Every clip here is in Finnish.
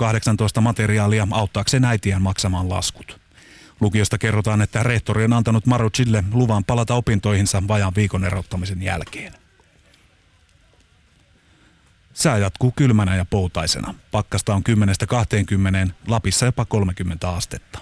18 materiaalia auttaakseen äitiään maksamaan laskut. Lukiosta kerrotaan, että rehtori on antanut Marucille luvan palata opintoihinsa vajaan viikon erottamisen jälkeen. Sää jatkuu kylmänä ja poutaisena. Pakkasta on 10-20, Lapissa jopa 30 astetta.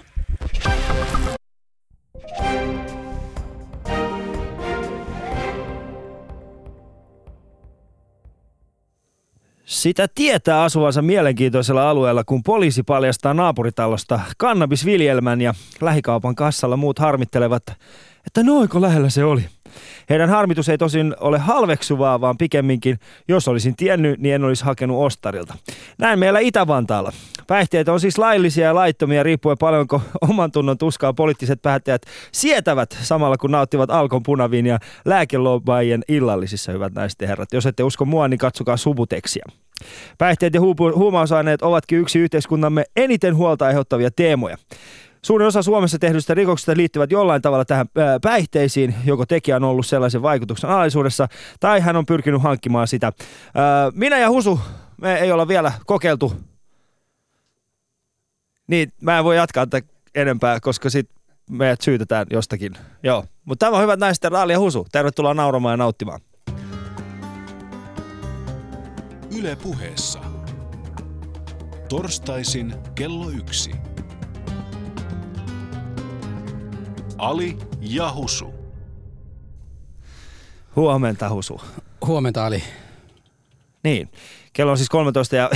Sitä tietää asuvansa mielenkiintoisella alueella, kun poliisi paljastaa naapuritalosta kannabisviljelmän ja lähikaupan kassalla muut harmittelevat, että noiko lähellä se oli. Heidän harmitus ei tosin ole halveksuvaa, vaan pikemminkin, jos olisin tiennyt, niin en olisi hakenut ostarilta. Näin meillä Itä-Vantaalla. Päihteet on siis laillisia ja laittomia riippuen paljonko oman tunnon tuskaa poliittiset päättäjät sietävät samalla kun nauttivat alkon punaviinia lääkelobaajien illallisissa, hyvät naiset ja herrat. Jos ette usko mua, niin katsokaa subuteksia. Päihteet ja huumausaineet ovatkin yksi yhteiskunnamme eniten huolta aiheuttavia teemoja. Suurin osa Suomessa tehdyistä rikoksista liittyvät jollain tavalla tähän päihteisiin, joko tekijä on ollut sellaisen vaikutuksen alaisuudessa tai hän on pyrkinyt hankkimaan sitä. Minä ja Husu, me ei olla vielä kokeiltu. Niin, mä en voi jatkaa tätä enempää, koska sit meidät syytetään jostakin. Joo, mutta tämä on hyvät naiset, Raali ja Husu. Tervetuloa nauramaan ja nauttimaan. Yle puheessa. Torstaisin kello yksi. Ali ja Husu. Huomenta Husu. Huomenta Ali. Niin, kello on siis 13 ja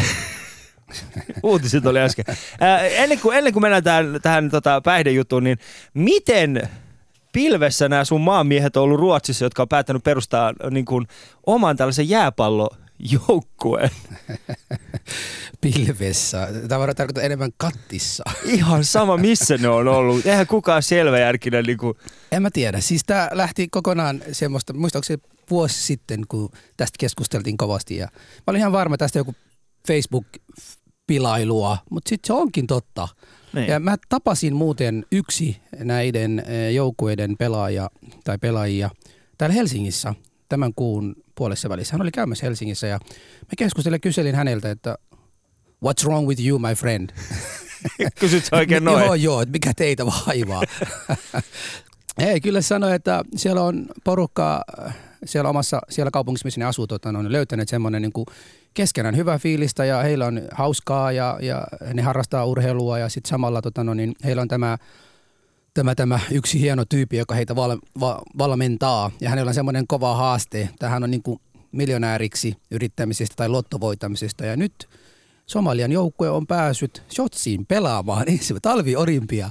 uutiset oli äsken. Ää, ennen, kuin, ennen kuin mennään tähän, tähän tota, päihdejuttuun, niin miten pilvessä nämä sun maanmiehet on ollut Ruotsissa, jotka on päättänyt perustaa niin kuin, oman tällaisen jääpallo joukkueen. Pilvessä. Tämä voi tarkoittaa enemmän kattissa. Ihan sama, missä ne on ollut. Eihän kukaan selväjärkinen. Niin kuin... En mä tiedä. Siis tämä lähti kokonaan semmoista, muistaakseni vuosi sitten, kun tästä keskusteltiin kovasti. Ja mä olin ihan varma tästä joku Facebook-pilailua, mutta sitten se onkin totta. Niin. Ja mä tapasin muuten yksi näiden eh, joukkueiden pelaaja tai pelaajia täällä Helsingissä tämän kuun puolessa välissä. Hän oli käymässä Helsingissä ja mä keskustelin kyselin häneltä, että what's wrong with you my friend? Kysyt oikein noin? joo, joo, että mikä teitä vaivaa. Ei, kyllä sanoi, että siellä on porukkaa siellä omassa siellä kaupungissa, missä ne asuu, tota, on löytäneet semmoinen niin kuin keskenään hyvää fiilistä ja heillä on hauskaa ja, ja ne harrastaa urheilua ja sitten samalla tota, no, niin heillä on tämä tämä, tämä yksi hieno tyyppi, joka heitä val, va, valmentaa. Ja hänellä on semmoinen kova haaste. Tähän on niin kuin miljonääriksi yrittämisestä tai lottovoitamisesta. Ja nyt Somalian joukkue on päässyt Shotsiin pelaamaan ensimmäistä talviorimpia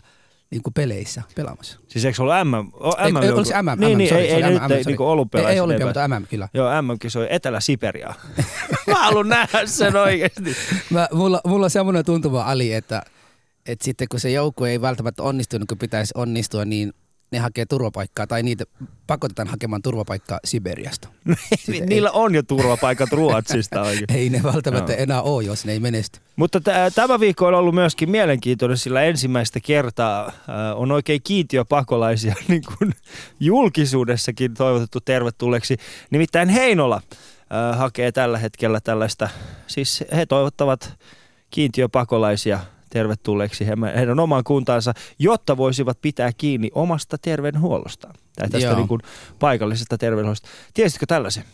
niin kuin peleissä pelaamassa. Siis eikö ollut MM? O, MM ei, oliko MM? Niin, niin sorry, ei, ei, MM, nyt MM, ei niinku olympia. Ei, ei olympia, mutta MM kyllä. Joo, MM kisoi Etelä-Siperiaa. Mä haluan nähdä sen oikeasti. Mä, mulla, mulla on semmoinen tuntuma, Ali, että, että sitten kun se joukko ei välttämättä onnistunut, kun pitäisi onnistua, niin ne hakee turvapaikkaa tai niitä pakotetaan hakemaan turvapaikkaa Siberiasta. Sitä Niillä ei. on jo turvapaikat Ruotsista oikein. ei ne välttämättä no. enää ole, jos ne ei menesty. Mutta t- tämä viikko on ollut myöskin mielenkiintoinen, sillä ensimmäistä kertaa äh, on oikein kiintiöpakolaisia niin kuin julkisuudessakin toivotettu tervetulleeksi. Nimittäin Heinola äh, hakee tällä hetkellä tällaista, siis he toivottavat kiintiöpakolaisia tervetulleeksi heidän omaan kuntaansa, jotta voisivat pitää kiinni omasta terveydenhuollostaan tai tästä niin kuin paikallisesta terveydenhuollosta. Tiesitkö tällaisen?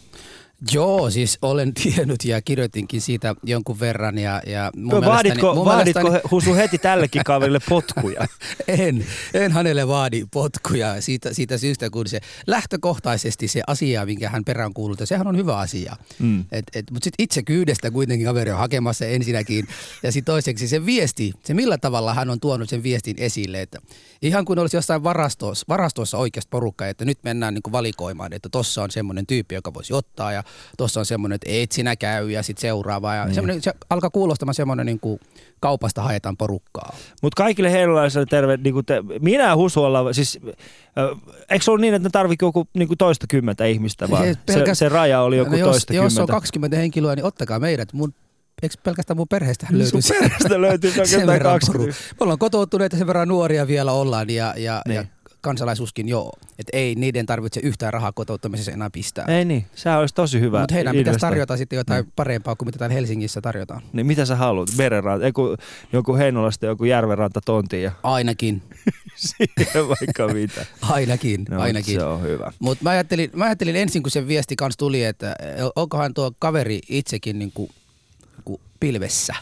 Joo, siis olen tiennyt ja kirjoitinkin siitä jonkun verran. Ja, ja mun vaaditko, mun vaaditko mielestäni... Husu heti tällekin kaverille potkuja? en, en hänelle vaadi potkuja siitä, siitä syystä, kun se lähtökohtaisesti se asia, minkä hän peräänkuuluttaa, sehän on hyvä asia. Mm. Et, et, mutta sitten itse kyydestä kuitenkin kaveri on hakemassa ensinnäkin. Ja sitten toiseksi se viesti, se millä tavalla hän on tuonut sen viestin esille. Että ihan kuin olisi jossain varastossa, varastossa oikeasta porukka, että nyt mennään niin valikoimaan, että tuossa on semmoinen tyyppi, joka voisi ottaa ja tuossa on semmoinen, että et sinä käy ja sitten seuraava. Ja niin. se alkaa kuulostamaan semmoinen niin kuin kaupasta haetaan porukkaa. Mutta kaikille heilulaisille terve, niin kuin te, minä Husuolla, siis äh, eikö se ollut niin, että ne tarvitsi joku niin kuin toista kymmentä ihmistä vaan? Se, pelkäs, se, se, raja oli joku no jos, toista jos kymmentä. Jos on 20 henkilöä, niin ottakaa meidät. Mun eikö pelkästään mun perheestä löytyy? Sun perheestä löytyy sen verran 20. Me ollaan kotoutuneita, sen verran nuoria vielä ollaan ja, ja, niin. ja kansalaisuuskin joo. Että ei niiden tarvitse yhtään rahaa kotouttamisessa enää pistää. Ei niin, sehän olisi tosi hyvä. Mutta heidän pitäisi tarjota sitten jotain parempaa kuin mitä täällä Helsingissä tarjotaan. Niin mitä sä haluat? Merenranta, kun joku Heinolasta joku järvenranta tonti ja Ainakin, siihen vaikka mitä. ainakin, No, ainakin. Se on hyvä. Mutta mä ajattelin, mä ajattelin ensin, kun se viesti kanssa tuli, että onkohan tuo kaveri itsekin niin kuin, kuin pilvessä,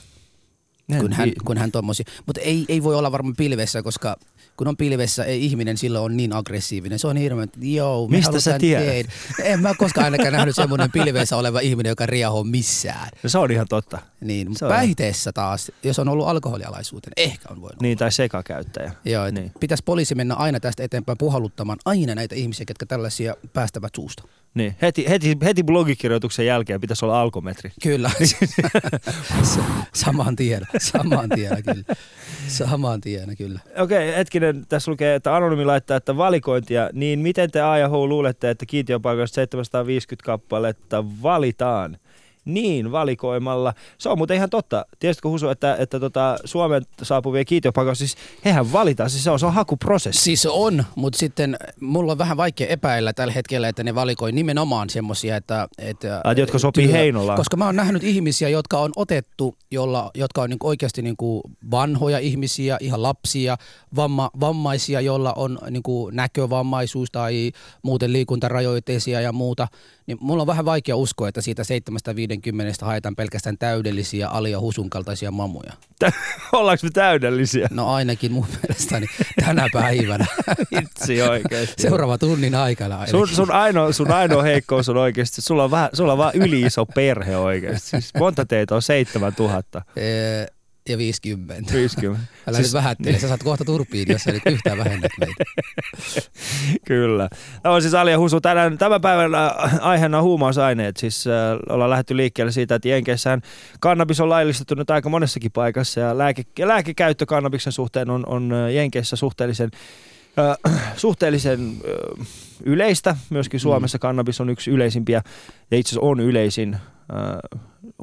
kun hän, kun hän tommosi. Mutta ei, ei voi olla varmaan pilvessä, koska kun on pilvessä, ei ihminen silloin on niin aggressiivinen. Se on hirveän, että joo, me Mistä sä tiedät? En mä koskaan ainakaan nähnyt semmoinen pilvessä oleva ihminen, joka riahoo missään. No, se on ihan totta. Niin, mutta päihteessä taas, jos on ollut alkoholialaisuuteen, ehkä on voinut. Niin, tai sekakäyttäjä. Joo, niin. niin. pitäisi poliisi mennä aina tästä eteenpäin puhalluttamaan aina näitä ihmisiä, jotka tällaisia päästävät suusta. Niin. Heti, heti, heti blogikirjoituksen jälkeen pitäisi olla alkometri. Kyllä. S- saman tien, saman tien kyllä. Saman tien kyllä. Okei, hetkinen, tässä lukee, että Anonymi laittaa, että valikointia, niin miten te A ja H luulette, että kiintiöpaikoista 750 kappaletta valitaan? Niin, valikoimalla. Se on muuten ihan totta. Tiesitkö Husu, että, että tota, Suomen saapuvia kiintiöpaikoista, siis hehän valitaan, siis se on, se on hakuprosessi. Siis on, mutta sitten mulla on vähän vaikea epäillä tällä hetkellä, että ne valikoi nimenomaan semmoisia, että... että Ai, jotka sopii Heinolaan. Koska mä oon nähnyt ihmisiä, jotka on otettu, jolla, jotka on niinku oikeasti niinku vanhoja ihmisiä, ihan lapsia, vamma, vammaisia, joilla on niinku näkövammaisuus tai muuten liikuntarajoitteisia ja muuta. Niin mulla on vähän vaikea uskoa, että siitä 750 haetaan pelkästään täydellisiä Alia Husun kaltaisia mamuja. Ollaanko me täydellisiä? No ainakin mun mielestäni tänä päivänä. Itse oikeasti. Seuraava tunnin aikana. Sun, sun, ainoa, sun ainoa heikkous on oikeasti, sulla on, vähän, sulla on vaan yli iso perhe oikeasti. Siis monta teitä on 7000. Ja 50. 50. Älä Siis- nyt vähättele, sä saat kohta turpiin, jos sä nyt yhtään vähennät meitä. Kyllä. No siis Ali ja Husu, tänään, tämän päivän äh, aiheena on huumausaineet. Siis äh, ollaan lähdetty liikkeelle siitä, että Jenkeissähän kannabis on laillistettu nyt aika monessakin paikassa ja lääke, lääkekäyttö kannabiksen suhteen on, on äh, Jenkeissä suhteellisen äh, suhteellisen yleistä. Myöskin Suomessa kannabis on yksi yleisimpiä ja itse asiassa on yleisin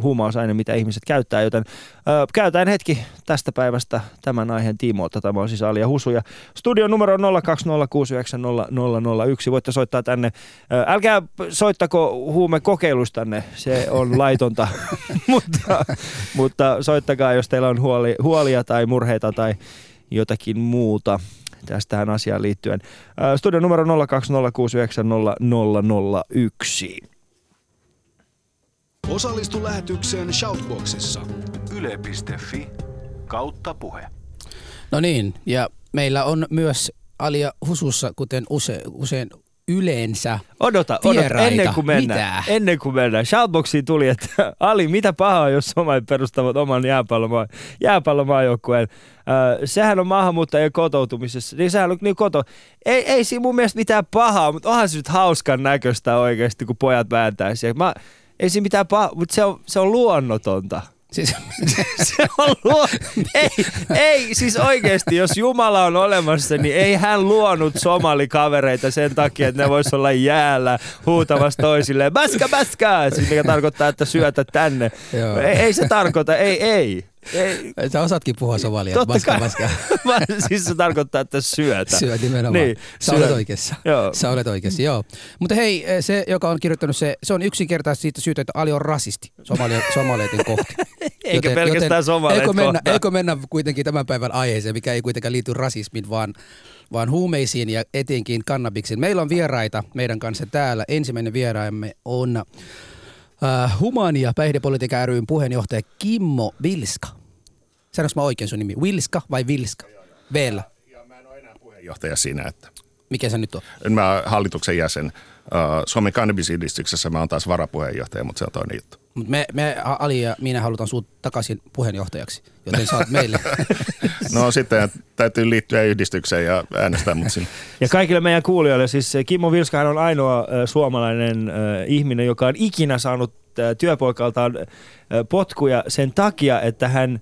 huumausaine, mitä ihmiset käyttää, joten äh, käytetään hetki tästä päivästä tämän aiheen tiimoilta. Tämä on siis Ali ja Husu ja studion numero on 020690001. Voitte soittaa tänne. Äh, älkää soittako huumekokeilustanne, se on laitonta, mutta, mutta soittakaa, jos teillä on huoli, huolia tai murheita tai jotakin muuta tästähän asiaan liittyen. Studion numero 020690001. Osallistu lähetykseen Shoutboxissa. Yle.fi kautta puhe. No niin, ja meillä on myös Alia Husussa, kuten use, usein yleensä. Odota, odota, ennen kuin mennään. Mitä? Ennen kuin mennään. Shoutboxiin tuli, että Ali, mitä pahaa, jos somalit perustavat oman jääpallomaa, jääpallomaajoukkueen. Äh, sehän on maahanmuuttajien kotoutumisessa. Niin sehän on niin koto. Ei, ei siinä mun mielestä mitään pahaa, mutta onhan se nyt hauskan näköistä oikeasti, kun pojat vääntää siellä. Mä, ei siinä mitään pahaa, mutta se on, se on luonnotonta. Siis, Se on luo... ei, ei, siis oikeasti, jos Jumala on olemassa, niin ei hän luonut somalikavereita sen takia, että ne vois olla jäällä huutamassa toisilleen, baska, baska, siis mikä tarkoittaa, että syötä tänne. Joo. Ei, ei se tarkoita, ei, ei. Ei. sä osaatkin puhua somalia. Totta Vaska, kai. Vaan siis se tarkoittaa, että syötä. Syö nimenomaan. Niin, sä syö. olet oikeassa. Joo. Sä olet oikeassa, joo. Mutta hei, se, joka on kirjoittanut se, se on yksinkertaisesti siitä syytä, että Ali on rasisti somalia, somaleiden kohti. Eikä pelkästään somaleet eikö mennä, kohtaan. eikö mennä kuitenkin tämän päivän aiheeseen, mikä ei kuitenkaan liity rasismiin, vaan, vaan huumeisiin ja etenkin kannabiksiin. Meillä on vieraita meidän kanssa täällä. Ensimmäinen vieraamme on äh, Humania päihdepolitiikan ryn puheenjohtaja Kimmo Vilska. Sanoinko mä oikein sun nimi? Vilska vai Vilska? Vielä. Ja mä en ole enää puheenjohtaja siinä, että Mikä se nyt on? mä oon hallituksen jäsen. Uh, Suomen kannabisyhdistyksessä mä oon taas varapuheenjohtaja, mutta se on toinen juttu. Mut me, me, Ali ja minä halutaan sut takaisin puheenjohtajaksi, joten saat meille. No sitten täytyy liittyä yhdistykseen ja äänestää mut sinne. Ja kaikille meidän kuulijoille, siis Kimmo Vilskahan on ainoa äh, suomalainen äh, ihminen, joka on ikinä saanut äh, työpoikaltaan äh, potkuja sen takia, että hän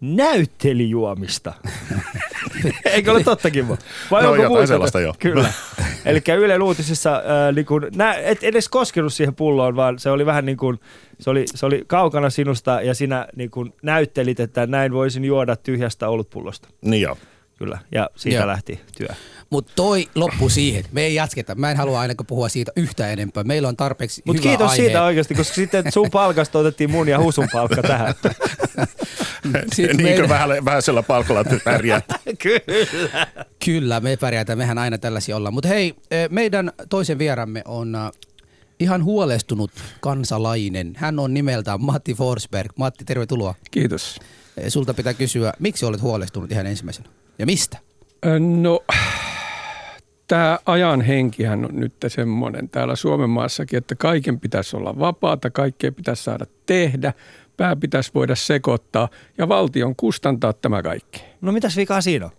näytteli juomista. Eikö ole totta, Kimmo? Vai No, onko jotain muuta? sellaista, joo. Kyllä. Eli Ylen uutisissa äh, niin kun, nä, et edes koskenut siihen pulloon, vaan se oli vähän niin kuin, se oli, se oli kaukana sinusta ja sinä niin kun näyttelit, että näin voisin juoda tyhjästä olutpullosta. Niin joo. Kyllä, ja siitä Joo. lähti työ. Mutta toi loppu siihen. Me ei jatketa. Mä en halua ainakaan puhua siitä yhtään enempää. Meillä on tarpeeksi Mutta hyvä kiitos aihe. siitä oikeasti, koska sitten sun palkasta otettiin mun ja Husun palkka tähän. Sitten Niinkö meidän- vähän, vähäisellä palkalla te pärjäätte? Kyllä. Kyllä, me pärjätään. Mehän aina tällaisia ollaan. Mutta hei, eh, meidän toisen vieramme on äh, ihan huolestunut kansalainen. Hän on nimeltään Matti Forsberg. Matti, tervetuloa. Kiitos. Sulta pitää kysyä, miksi olet huolestunut ihan ensimmäisenä? Ja mistä? No, tämä ajan henkihän on nyt semmoinen täällä Suomen maassakin, että kaiken pitäisi olla vapaata, kaikkea pitäisi saada tehdä, pää pitäisi voida sekoittaa ja valtion kustantaa tämä kaikki. No mitäs vikaa siinä on?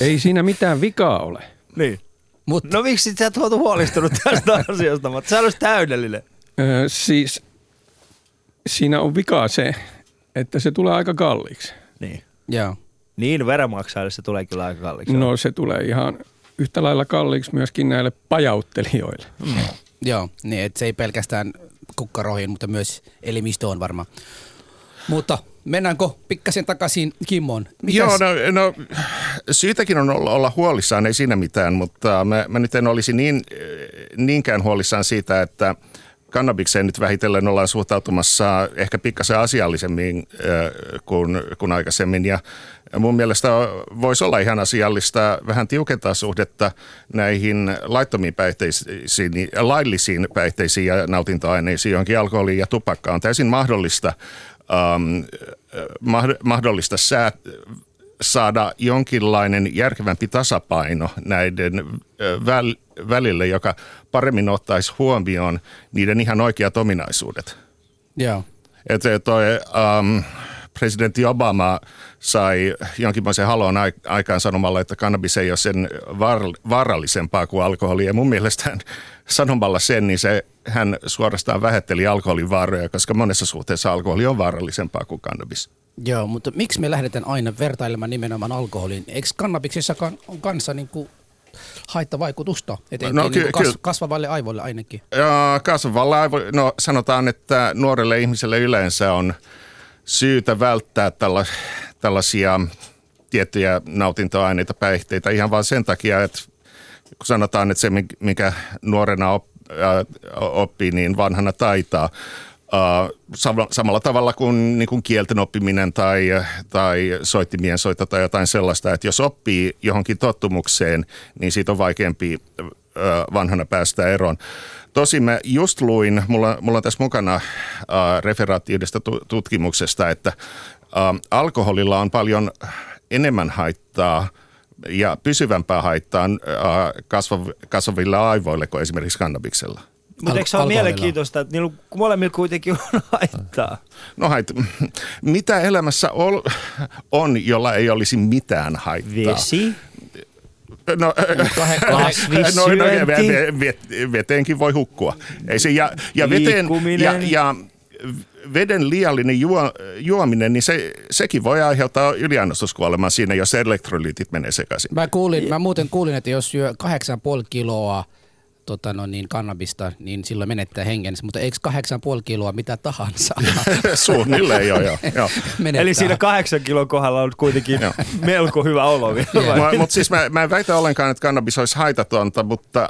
Ei siinä mitään vikaa ole. Niin. Mutta No miksi sä et oot huolestunut tästä asiasta, mutta sä olisi täydellinen. Ö, siis siinä on vikaa se, että se tulee aika kalliiksi. Niin. joo. Niin, veronmaksajille se tulee kyllä aika kalliiksi. No se tulee ihan yhtä lailla kalliiksi myöskin näille pajauttelijoille. Joo, niin että se ei pelkästään kukkaroihin, mutta myös elimistöön varmaan. Mutta mennäänkö pikkasen takaisin Kimmoon? Mitäs- Joo, no, no syytäkin on olla, olla huolissaan, ei siinä mitään, mutta mä, mä nyt en olisi niin, niinkään huolissaan siitä, että kannabikseen nyt vähitellen ollaan suhtautumassa ehkä pikkasen asiallisemmin äh, kuin, kuin aikaisemmin. Ja mun mielestä voisi olla ihan asiallista vähän tiukentaa suhdetta näihin laittomiin päihteisiin, laillisiin päihteisiin ja nautintoaineisiin, johonkin alkoholiin ja tupakkaan. On täysin mahdollista ähm, mah- mahdollista sää, saada jonkinlainen järkevämpi tasapaino näiden ö, väl, välille, joka paremmin ottaisi huomioon niiden ihan oikeat ominaisuudet. Joo. Että toi um, presidentti Obama sai jonkinlaisen halon ai- aikaan sanomalla, että kannabis ei ole sen vaar- vaarallisempaa kuin alkoholi. Ja mun mielestä hän sanomalla sen, niin se, hän suorastaan vähätteli alkoholin vaaroja, koska monessa suhteessa alkoholi on vaarallisempaa kuin kannabis. Joo, mutta miksi me lähdetään aina vertailemaan nimenomaan alkoholiin? Eikö kannabiksessakaan on kanssa niin kuin haittavaikutusta, etenkin No no, ky- niin kas, kasvavalle aivoille ainakin? Ja kasvavalla aivo, no sanotaan, että nuorelle ihmiselle yleensä on syytä välttää tälla, tällaisia tiettyjä nautintoaineita, päihteitä ihan vain sen takia, että kun sanotaan, että se mikä nuorena op, oppii, niin vanhana taitaa. Uh, samalla tavalla kuin, niin kuin kielten oppiminen tai, tai soittimien soitto tai jotain sellaista, että jos oppii johonkin tottumukseen, niin siitä on vaikeampi uh, vanhana päästä eroon. Tosin mä just luin, mulla, mulla on tässä mukana uh, referaatti yhdestä tu- tutkimuksesta, että uh, alkoholilla on paljon enemmän haittaa ja pysyvämpää haittaa uh, kasvav- kasvaville aivoille kuin esimerkiksi kannabiksella. Mutta eikö se ole mielenkiintoista, että niillä molemmilla kuitenkin on haittaa? No hait, mitä elämässä ol, on, jolla ei olisi mitään haittaa? Vesi, No, no, no ja ve- ve- veteenkin voi hukkua. Ei se, ja, ja, veteen, ja, ja veden liiallinen juo, juominen, niin se, sekin voi aiheuttaa yliannostuskuolemaa siinä, jos elektrolyytit menee sekaisin. Mä, kuulin, mä muuten kuulin, että jos syö 8,5 kiloa tota no niin, kannabista, niin silloin menettää hengensä. Mutta eikö 8,5 kiloa mitä tahansa Suunnilleen, joo, joo. joo. menettää? Eli siinä kahdeksan kilon kohdalla on kuitenkin melko hyvä olo vielä. Mutta siis mä, mä en väitä ollenkaan, että kannabis olisi haitatonta, mutta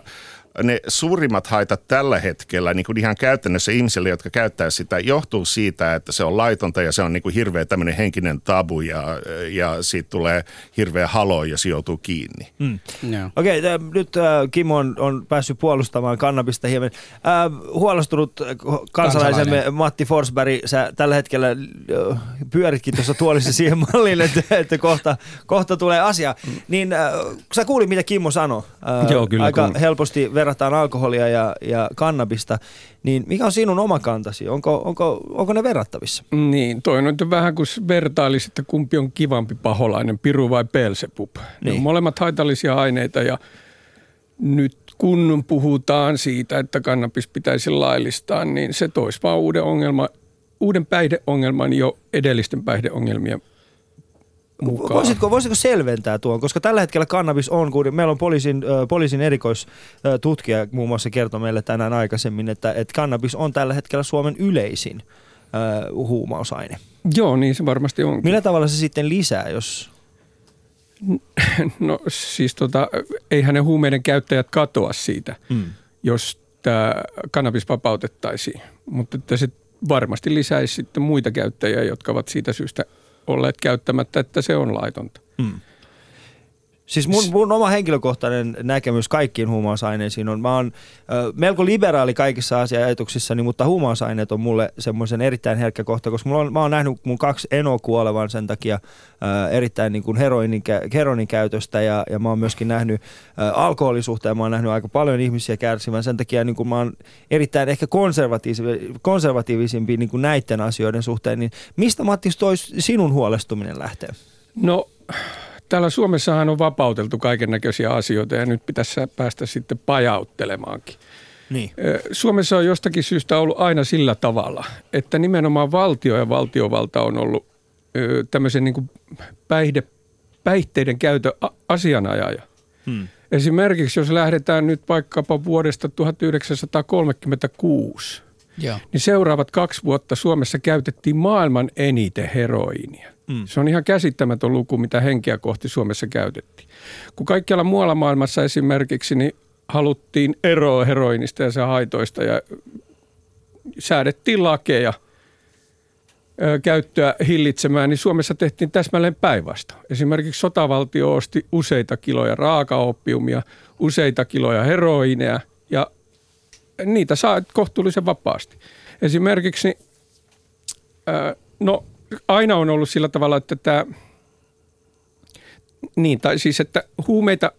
ne suurimmat haitat tällä hetkellä niin kuin ihan käytännössä ihmisille, jotka käyttää sitä, johtuu siitä, että se on laitonta ja se on niin kuin hirveä tämmöinen henkinen tabu ja, ja siitä tulee hirveä halo, jos joutuu kiinni. Mm. Joo. Okei, okay, nyt äh, Kimmo on, on päässyt puolustamaan kannabista hieman. Äh, huolestunut kansalaisemme Kansalainen. Matti Forsberg, sä tällä hetkellä äh, pyöritkin tuossa tuolissa siihen malliin, että, että kohta, kohta tulee asia. Niin äh, sä kuulit, mitä Kimmo sanoi, äh, Joo, kyllä aika kuulin. helposti verrataan alkoholia ja, ja kannabista, niin mikä on sinun oma kantasi? Onko, onko, onko ne verrattavissa? Niin, toi on nyt vähän kuin vertailisi, että kumpi on kivampi paholainen, piru vai pelsepup. Niin. Ne Niin. on molemmat haitallisia aineita ja nyt kun puhutaan siitä, että kannabis pitäisi laillistaa, niin se toisi vaan uuden, ongelma, uuden päihdeongelman jo edellisten päihdeongelmien mukaan. Voisitko, voisitko selventää tuon, koska tällä hetkellä kannabis on, kun meillä on poliisin, poliisin erikoistutkija muun muassa kertoi meille tänään aikaisemmin, että, että kannabis on tällä hetkellä Suomen yleisin ö, huumausaine. Joo, niin se varmasti onkin. Millä tavalla se sitten lisää, jos... No siis tota, eihän ne huumeiden käyttäjät katoa siitä, mm. jos tämä kannabis vapautettaisiin. Mutta että se varmasti lisäisi sitten muita käyttäjiä, jotka ovat siitä syystä olleet käyttämättä, että se on laitonta. Mm. Siis mun, mun oma henkilökohtainen näkemys kaikkiin huumausaineisiin on, mä oon ö, melko liberaali kaikissa asia-ajatuksissani, mutta huumausaineet on mulle semmoisen erittäin herkkä kohta, koska mulla on, mä oon nähnyt mun kaksi enoa kuolevan sen takia ö, erittäin niin kuin heroinin, heroinin käytöstä ja, ja mä oon myöskin nähnyt ö, alkoholisuhteen, mä oon nähnyt aika paljon ihmisiä kärsivän sen takia niin kuin mä oon erittäin ehkä konservatiivisempi, konservatiivisempi niin kuin näiden asioiden suhteen, niin mistä Matti toi sinun huolestuminen lähtee? No täällä Suomessahan on vapauteltu kaiken näköisiä asioita ja nyt pitäisi päästä sitten pajauttelemaankin. Niin. Suomessa on jostakin syystä ollut aina sillä tavalla, että nimenomaan valtio ja valtiovalta on ollut tämmöisen niin kuin päihde, päihteiden käytön asianajaja. Hmm. Esimerkiksi jos lähdetään nyt vaikkapa vuodesta 1936, Joo. niin seuraavat kaksi vuotta Suomessa käytettiin maailman eniten heroinia. Mm. Se on ihan käsittämätön luku, mitä henkeä kohti Suomessa käytettiin. Kun kaikkialla muualla maailmassa esimerkiksi niin haluttiin eroa heroinista ja sen haitoista ja säädettiin lakeja käyttöä hillitsemään, niin Suomessa tehtiin täsmälleen päinvasta. Esimerkiksi sotavaltio osti useita kiloja raakaoppiumia, useita kiloja heroineja ja niitä saa kohtuullisen vapaasti. Esimerkiksi, no aina on ollut sillä tavalla, että tämä, niin, tai siis että huumeita,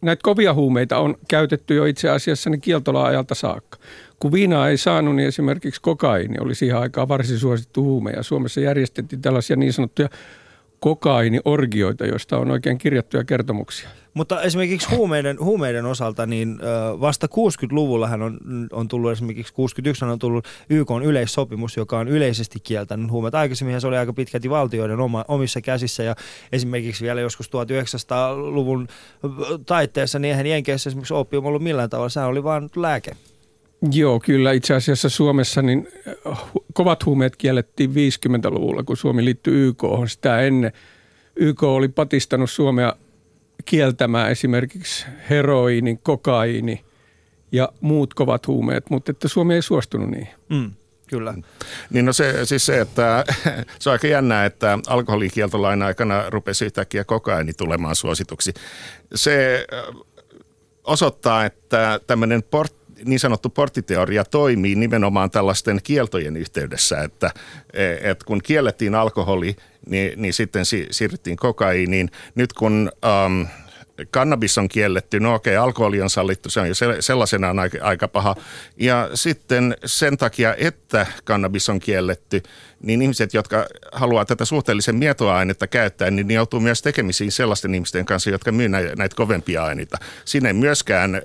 näitä kovia huumeita on käytetty jo itse asiassa niin kieltola-ajalta saakka. Kun viinaa ei saanut, niin esimerkiksi kokaini oli siihen aikaan varsin suosittu huume ja Suomessa järjestettiin tällaisia niin sanottuja kokainiorgioita, joista on oikein kirjattuja kertomuksia. Mutta esimerkiksi huumeiden, huumeiden osalta, niin vasta 60-luvullahan on, on tullut esimerkiksi 61 on tullut YK on yleissopimus, joka on yleisesti kieltänyt huumeet. Aikaisemmin se oli aika pitkälti valtioiden oma, omissa käsissä ja esimerkiksi vielä joskus 1900-luvun taitteessa, niin eihän Jenkeissä esimerkiksi opium ollut millään tavalla, se oli vain lääke. Joo, kyllä. Itse asiassa Suomessa niin kovat huumeet kiellettiin 50-luvulla, kun Suomi liittyi YK. Sitä ennen YK oli patistanut Suomea kieltämään esimerkiksi heroini, kokaini ja muut kovat huumeet, mutta että Suomi ei suostunut niihin. Mm. Kyllä. Niin no se, siis se, että se on aika jännää, että alkoholikieltolain aikana rupesi yhtäkkiä kokaini tulemaan suosituksi. Se osoittaa, että tämmöinen port, niin sanottu porttiteoria toimii nimenomaan tällaisten kieltojen yhteydessä, että, e, että kun kiellettiin alkoholi, niin, niin sitten si, siirryttiin kokaiiniin. Nyt kun... Um, kannabis on kielletty, no okei, alkoholi on sallittu, se on jo sellaisenaan aika, aika paha. Ja sitten sen takia, että kannabis on kielletty, niin ihmiset, jotka haluaa tätä suhteellisen mietoainetta käyttää, niin ne joutuu myös tekemisiin sellaisten ihmisten kanssa, jotka myy näitä kovempia aineita. Siinä ei myöskään äh,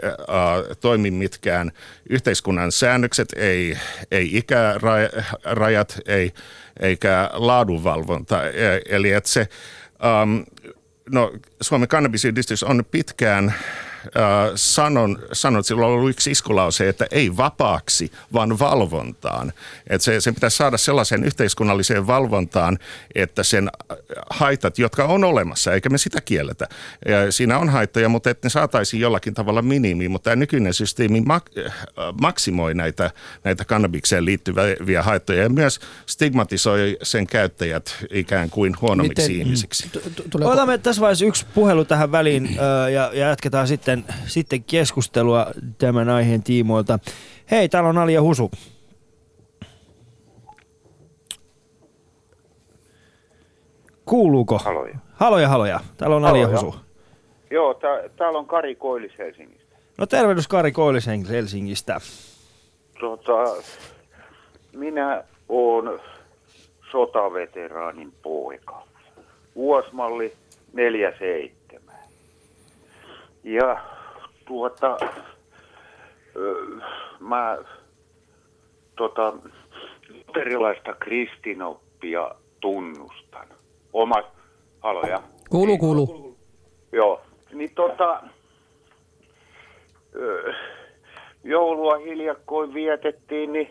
toimi mitkään yhteiskunnan säännökset, ei, ei ikärajat, ei, eikä laadunvalvonta. E, eli että se... Um, no, Suomen kannabisyhdistys on pitkään äh, sanon, sanon, että sillä on ollut yksi iskulause, että ei vapaaksi, vaan valvontaan. Että se, sen pitäisi saada sellaiseen yhteiskunnalliseen valvontaan, että sen haitat, jotka on olemassa, eikä me sitä kielletä. Ja siinä on haittoja, mutta että ne saataisiin jollakin tavalla minimiin. Mutta tämä nykyinen systeemi mak- maksimoi näitä, näitä kannabikseen liittyviä haittoja ja myös stigmatisoi sen käyttäjät ikään kuin huonommiksi Miten, ihmisiksi. Otamme tässä vaiheessa yksi puhelu tähän väliin ja, ja jatketaan sitten sitten, sitten keskustelua tämän aiheen tiimoilta. Hei, täällä on Alia Husu. Kuuluuko? Haloja. Haloja, haloja. Täällä on Alia Husu. Joo, tää, täällä on Kari Koilis Helsingistä. No tervehdys Kari Koilis Helsingistä. Tota, minä oon sotaveteraanin poika. Vuosmalli 47. Ja tuota, mä tota, luterilaista kristinoppia tunnustan. Omat, haloja. Kuulu, kuulu. Joo, niin tota, joulua hiljakkoin vietettiin, niin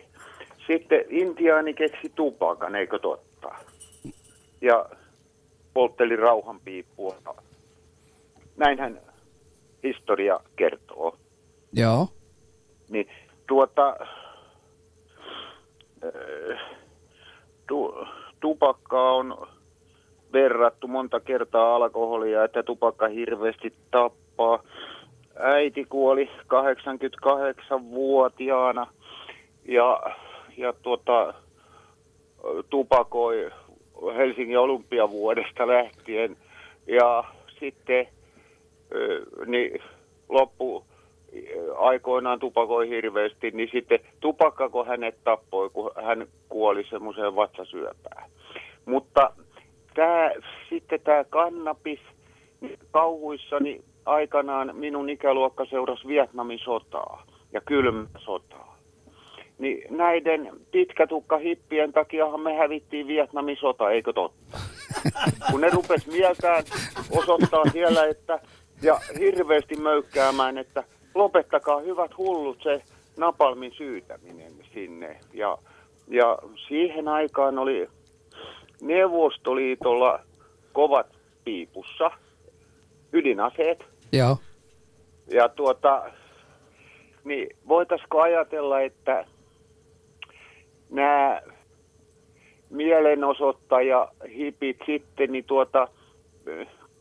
sitten intiaani keksi tupakan, eikö totta? Ja poltteli rauhanpiippua näinhän historia kertoo. Joo. Niin tuota, äh, tu, tupakkaa on verrattu monta kertaa alkoholia, että tupakka hirveästi tappaa. Äiti kuoli 88-vuotiaana ja, ja tuota, tupakoi Helsingin olympiavuodesta lähtien. Ja sitten niin loppu aikoinaan tupakoi hirveästi, niin sitten tupakkako hänet tappoi, kun hän kuoli semmoiseen vatsasyöpään. Mutta tää, sitten tämä kannabis niin kauhuissani aikanaan minun ikäluokka seurasi Vietnamin sotaa ja kylmä sotaa. Niin näiden pitkätukka hippien takiahan me hävittiin Vietnamin sota, eikö totta? Kun ne rupes mieltään osoittaa siellä, että ja hirveästi möykkäämään, että lopettakaa hyvät hullut se napalmin syytäminen sinne. Ja, ja siihen aikaan oli Neuvostoliitolla kovat piipussa, ydinaseet. Joo. Ja tuota, niin voitaisiko ajatella, että nämä mielenosoittaja hipit sitten, niin tuota,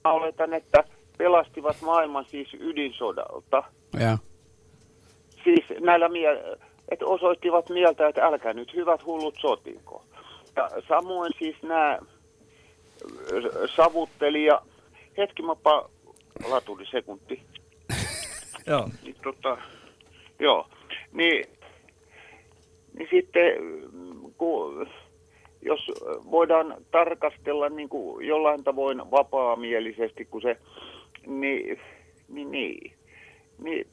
mä oletan, että pelastivat maailman siis ydinsodalta. Joo. Siis näillä mie- että osoittivat mieltä, että älkää nyt hyvät hullut sotiko. Ja samoin siis nämä savuttelija, hetki mä pa- latuli sekunti. Joo. Niin, tota, joo, niin, niin sitten kun, jos voidaan tarkastella niin kuin jollain tavoin vapaamielisesti, kun se, niin, niin, niin,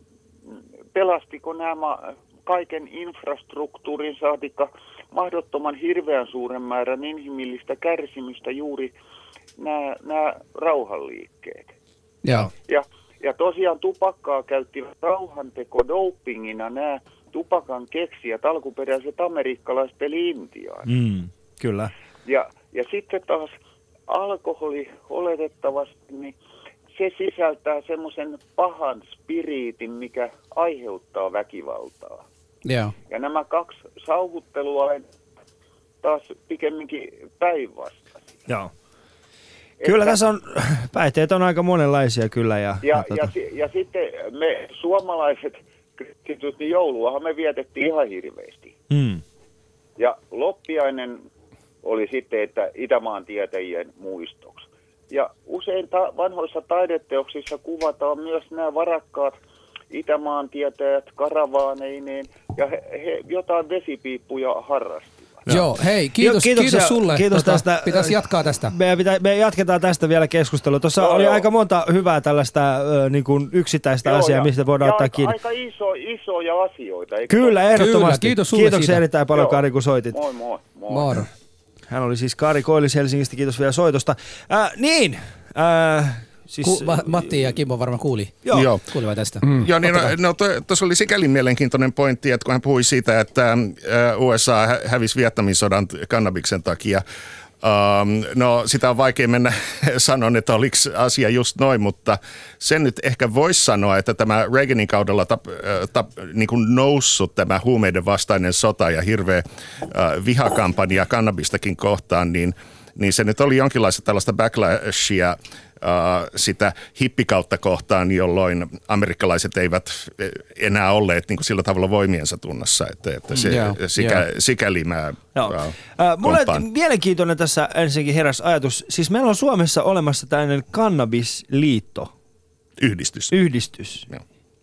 pelastiko nämä kaiken infrastruktuurin saatikka mahdottoman hirveän suuren määrän inhimillistä kärsimystä juuri nämä, nämä rauhanliikkeet. Joo. Ja, ja tosiaan tupakkaa käyttivät rauhanteko dopingina nämä tupakan keksijät, alkuperäiset amerikkalaiset eli Intiaan. Mm, kyllä. Ja, ja sitten taas alkoholi oletettavasti, niin se sisältää semmoisen pahan spiriitin, mikä aiheuttaa väkivaltaa. Joo. Ja nämä kaksi sauhuttelua on taas pikemminkin päinvastaisia. Joo. Kyllä Että- tässä on, päihteet on aika monenlaisia kyllä. Ja, Ja, ja, ja, tota, si- ja sitten me suomalaiset kristityt, niin jouluahan me vietettiin ihan hirveästi. mm, Ja loppiainen oli sitten, että Itämaan tietäjien muistoksi. Ja usein ta- vanhoissa taideteoksissa kuvataan myös nämä varakkaat Itämaan tietäjät karavaaneineen ja he, he jotain vesipiippuja harrastivat. Joo, hei, kiitos, kiitoksia- kiitos sulle. Tota, kiitos tästä. Pitäisi jatkaa tästä. me, pitä, me jatketaan tästä vielä keskustelua. Tuossa Joo, oli joo. aika monta hyvää tällaista ö, niin kuin yksittäistä Joo, asiaa, ja- mistä voidaan ja ottaa aika, kiinni. Aika iso, isoja asioita. eikö Kyllä, ehdottomasti. Kyllä, kiitos sulle Kiitoksia siitä. erittäin paljon, Joo. Kari, kun soitit. Moi moi. moi. Moro. Hän oli siis Kari Koillis Helsingistä, kiitos vielä soitosta. Äh, niin, äh, siis, Ku, Ma- Matti ja Kimmo varmaan kuuli. Joo. Joo. Kuulivat tästä. Mm. Joo, niin no, Ottakaa. no tuossa oli sikäli mielenkiintoinen pointti, että kun hän puhui siitä, että ä, USA hä- hävisi Vietnamin sodan kannabiksen takia. Um, no sitä on vaikea mennä sanoa, että oliko asia just noin, mutta sen nyt ehkä voisi sanoa, että tämä Reaganin kaudella tap, äh, tap, niin kuin noussut tämä huumeiden vastainen sota ja hirveä äh, vihakampanja kannabistakin kohtaan, niin, niin se nyt oli jonkinlaista tällaista backlashia. Uh, sitä hippikautta kohtaan, jolloin amerikkalaiset eivät enää olleet niin kuin sillä tavalla voimiensa tunnossa, että, että se, Joo, sikä, joo. sikäli mä Joo. uh, Äh, mulle mielenkiintoinen tässä ensinnäkin heräs ajatus. Siis meillä on Suomessa olemassa tällainen kannabisliitto, yhdistys. yhdistys. Joo.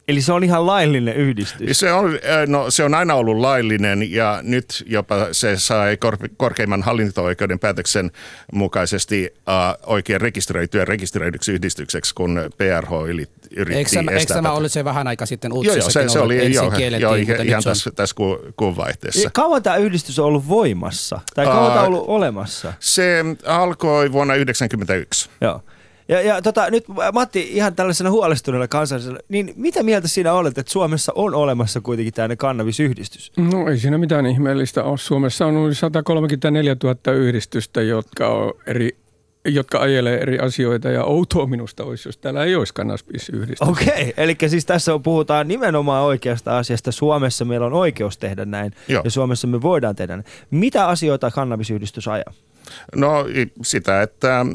Eli se on ihan laillinen yhdistys. Se on, no, se on aina ollut laillinen ja nyt jopa se sai kor- korkeimman hallinto-oikeuden päätöksen mukaisesti uh, oikein rekisteröityä rekisteröidyksi yhdistykseksi, kun PRH yli, yritti Eikö tämä, eikö estää tämä tätä. ollut se vähän aikaa sitten Joo, uutisissa? joo, se, se oli joo, joo, mutta ihan on- tässä, tässä ku, kuun vaihteessa. Kauan tämä yhdistys on ollut voimassa? Tai kauan Aa, tämä on ollut olemassa? Se alkoi vuonna 1991. Joo. Ja, ja tota, nyt Matti, ihan tällaisena huolestuneella kansallisella, niin mitä mieltä sinä olet, että Suomessa on olemassa kuitenkin tämmöinen kannabisyhdistys? No ei siinä mitään ihmeellistä ole. Suomessa on yli 134 000 yhdistystä, jotka on eri jotka ajelee eri asioita ja outoa minusta olisi, jos täällä ei olisi kannabisyhdistys. Okei, eli siis tässä on- puhutaan nimenomaan oikeasta asiasta. Suomessa meillä on oikeus tehdä näin Joo. ja Suomessa me voidaan tehdä näin. Mitä asioita kannabisyhdistys ajaa? No sitä, että,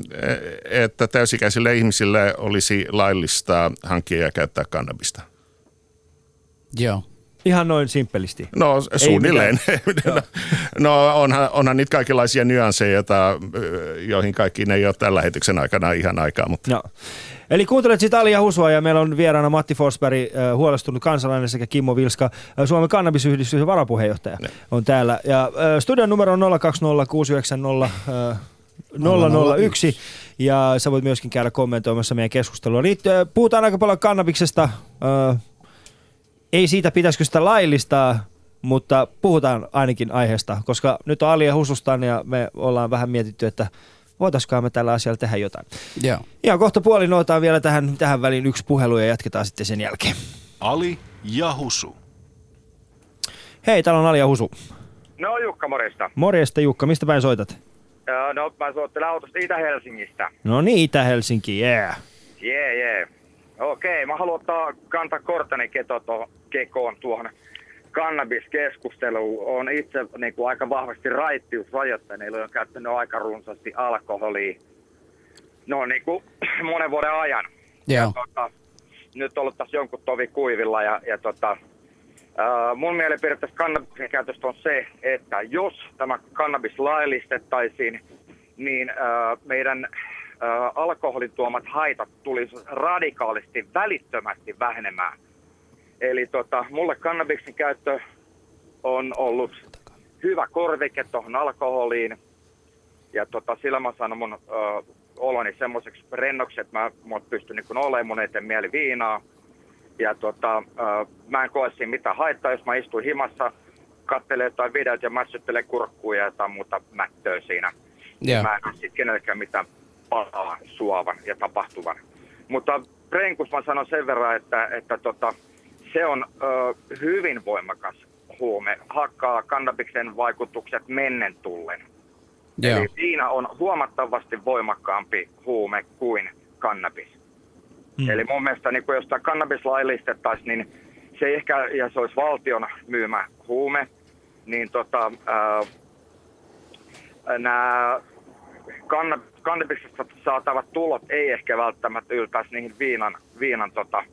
että täysikäisille ihmisille olisi laillista hankkia ja käyttää kannabista. Joo. Ihan noin simppelisti. No suunnilleen. no, no onhan, onhan niitä kaikenlaisia nyansseja, joita, joihin kaikkiin ei ole tällä lähetyksen aikana ihan aikaa, mutta No. Eli kuuntelet sitä Alia Husua ja meillä on vieraana Matti Forsberg, äh, huolestunut kansalainen sekä Kimmo Vilska, äh, Suomen kannabisyhdistyksen varapuheenjohtaja on täällä. Ja äh, studion numero on 020 äh, 001 ja sä voit myöskin käydä kommentoimassa meidän keskustelua. Puhutaan aika paljon kannabiksesta. Ei siitä pitäisikö sitä laillistaa, mutta puhutaan ainakin aiheesta, koska nyt on Alia Husustaan ja me ollaan vähän mietitty, että voitaisiinko me tällä asialla tehdä jotain. Joo. Ja kohta puolin otetaan vielä tähän, tähän väliin yksi puhelu ja jatketaan sitten sen jälkeen. Ali ja Husu. Hei, täällä on Alia Husu. No Jukka, morjesta. Morjesta Jukka, mistä päin soitat? Öö, No mä soittelen autosta Itä-Helsingistä. No niin, Itä-Helsinki, yeah. Jee, jee. Okei, mä haluan ottaa kantaa korteni keto to, kekoon tuohon kannabiskeskusteluun. On itse niin kuin, aika vahvasti raittiusrajoitteinen, on käyttänyt aika runsaasti alkoholia. No niin kuin monen vuoden ajan. Joo. Tota, nyt ollut tässä jonkun tovi kuivilla ja, ja tota, ää, mun mielipide tästä kannabiksen käytöstä on se, että jos tämä kannabis laillistettaisiin, niin ää, meidän ää, alkoholin tuomat haitat tulisi radikaalisti välittömästi vähenemään. Eli tota, mulle kannabiksen käyttö on ollut hyvä korvike tuohon alkoholiin. Ja tota, sillä mä sanon mun ö, oloni semmoiseksi rennoksi, että mä, mä pystyn niin olemaan mun eteen mieli viinaa. Ja tota, ö, mä en koe siinä mitään haittaa, jos mä istun himassa, katselen jotain videot ja mässyttelen kurkkuja ja jotain muuta mättöä siinä. Joo. Mä en ole sit kenellekään mitään pahaa suovan ja tapahtuvan. Mutta Renkus mä sanon sen verran, että, että tota, se on ö, hyvin voimakas huume. Hakkaa kannabiksen vaikutukset mennen tullen. Joo. Eli viina on huomattavasti voimakkaampi huume kuin kannabis. Mm. Eli mun mielestä niin jos tämä kannabis laillistettaisiin, niin se ei ehkä, ja se olisi valtion myymä huume, niin tota, nämä kanna, kannabiksesta saatavat tulot ei ehkä välttämättä yltäisi niihin viinan, viinan tota,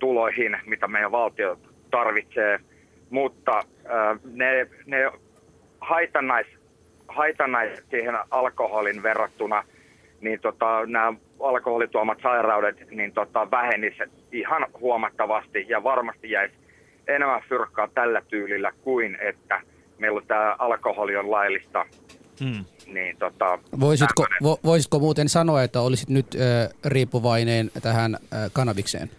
tuloihin, mitä meidän valtio tarvitsee, mutta ne, ne haitannais, haitannais siihen alkoholin verrattuna, niin tota, nämä alkoholituomat sairaudet niin tota, vähenisivät ihan huomattavasti ja varmasti jäisi enemmän fyrkkaa tällä tyylillä kuin että meillä tämä alkoholi on laillista. Mm. Niin, tota, Voisitko, vo, voisitko muuten sanoa, että olisit nyt ö, riippuvainen tähän ö, kannabikseen?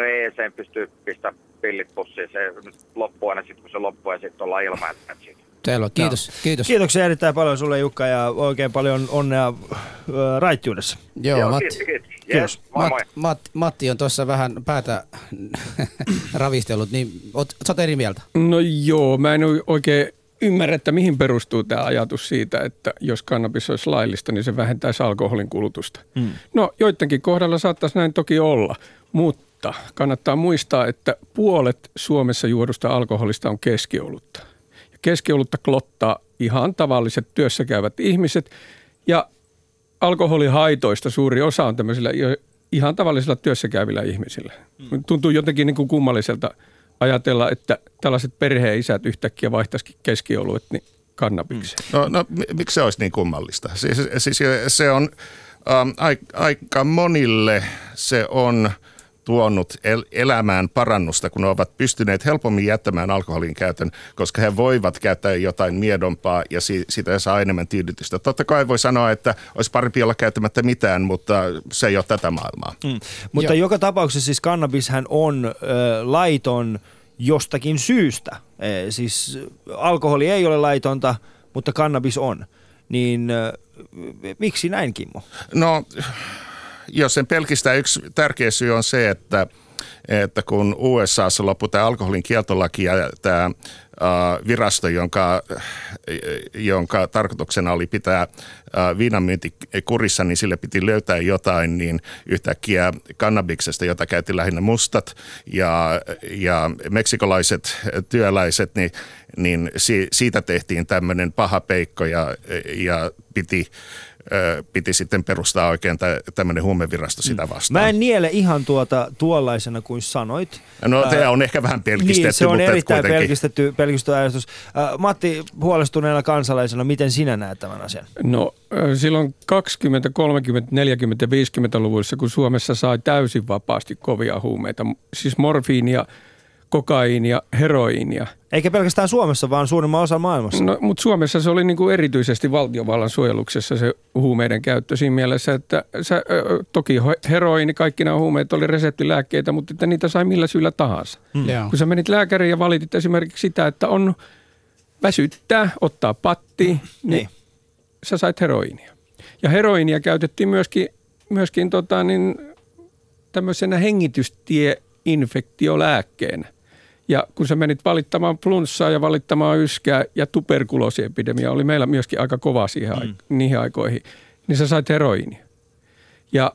No ei sen pysty pistämään pillit pussiin. Se nyt loppuu aina sitten, kun se loppuu ja sitten ollaan ilman. siitä. Selvä, kiitos. kiitos. Kiitoksia erittäin paljon sulle Jukka ja oikein paljon onnea ö, raittiudessa. Joo, Joo, Matti, kiitos, kiitos. Kiitos. Yes, moi moi. Matt, Matt, Matti on tuossa vähän päätä ravistellut, niin oot, sä oot eri mieltä. No joo, mä en oikein ymmärrä, että mihin perustuu tämä ajatus siitä, että jos kannabis olisi laillista, niin se vähentäisi alkoholin kulutusta. Mm. No joidenkin kohdalla saattaisi näin toki olla, mutta kannattaa muistaa, että puolet Suomessa juodusta alkoholista on keskiolutta. Ja keskiolutta klottaa ihan tavalliset työssäkäyvät ihmiset ja alkoholihaitoista suuri osa on tämmöisillä ihan tavallisilla työssäkäyvillä ihmisillä. Mm. Tuntuu jotenkin niin kuin kummalliselta ajatella, että tällaiset perheenisät yhtäkkiä vaihtaisikin keskioluet niin kannabikseen. No, no mi- miksi se olisi niin kummallista? Siis, siis se on ähm, ai- aika monille se on tuonut el- elämään parannusta, kun ne ovat pystyneet helpommin jättämään alkoholin käytön, koska he voivat käyttää jotain miedompaa ja si- sitä saa enemmän tyydytystä. Totta kai voi sanoa, että olisi parempi olla käyttämättä mitään, mutta se ei ole tätä maailmaa. Mm. Mutta Joo. joka tapauksessa siis kannabishän on ö, laiton jostakin syystä. E, siis alkoholi ei ole laitonta, mutta kannabis on. Niin ö, miksi näin, Kimmo? No, jos sen pelkistää yksi tärkeä syy on se, että että kun USAssa loppui tämä alkoholin kieltolaki ja tämä virasto, jonka, jonka tarkoituksena oli pitää viinanmyynti kurissa, niin sille piti löytää jotain, niin yhtäkkiä kannabiksesta, jota käytti lähinnä mustat ja, ja meksikolaiset työläiset, niin, niin siitä tehtiin tämmöinen paha peikko ja, ja piti piti sitten perustaa oikein tämmöinen huumevirasto sitä mm. vastaan. Mä en niele ihan tuota tuollaisena kuin sanoit. No tämä on ehkä vähän pelkistetty. Niin, se on mutta erittäin pelkistetty, pelkistetty ajatus. Matti, huolestuneena kansalaisena, miten sinä näet tämän asian? No silloin 20, 30, 40, 50-luvuissa, kun Suomessa sai täysin vapaasti kovia huumeita, siis morfiinia – kokaiinia, heroiinia. Eikä pelkästään Suomessa, vaan suurimman osa maailmassa. No, mutta Suomessa se oli niin kuin erityisesti valtiovallan suojeluksessa se huumeiden käyttö siinä mielessä, että sä, toki heroini, kaikki nämä huumeet oli reseptilääkkeitä, mutta että niitä sai millä syyllä tahansa. Hmm. Kun sä menit lääkäriin ja valitit esimerkiksi sitä, että on väsyttää, ottaa patti, niin, niin sä sait heroinia. Ja heroinia käytettiin myöskin, myöskin tota, niin, tämmöisenä hengitystie-infektiolääkkeenä. Ja kun sä menit valittamaan flunssaa ja valittamaan yskää ja tuberkuloosiepidemia oli meillä myöskin aika kova siihen mm. aik- niihin aikoihin, niin sä sait heroinia. Ja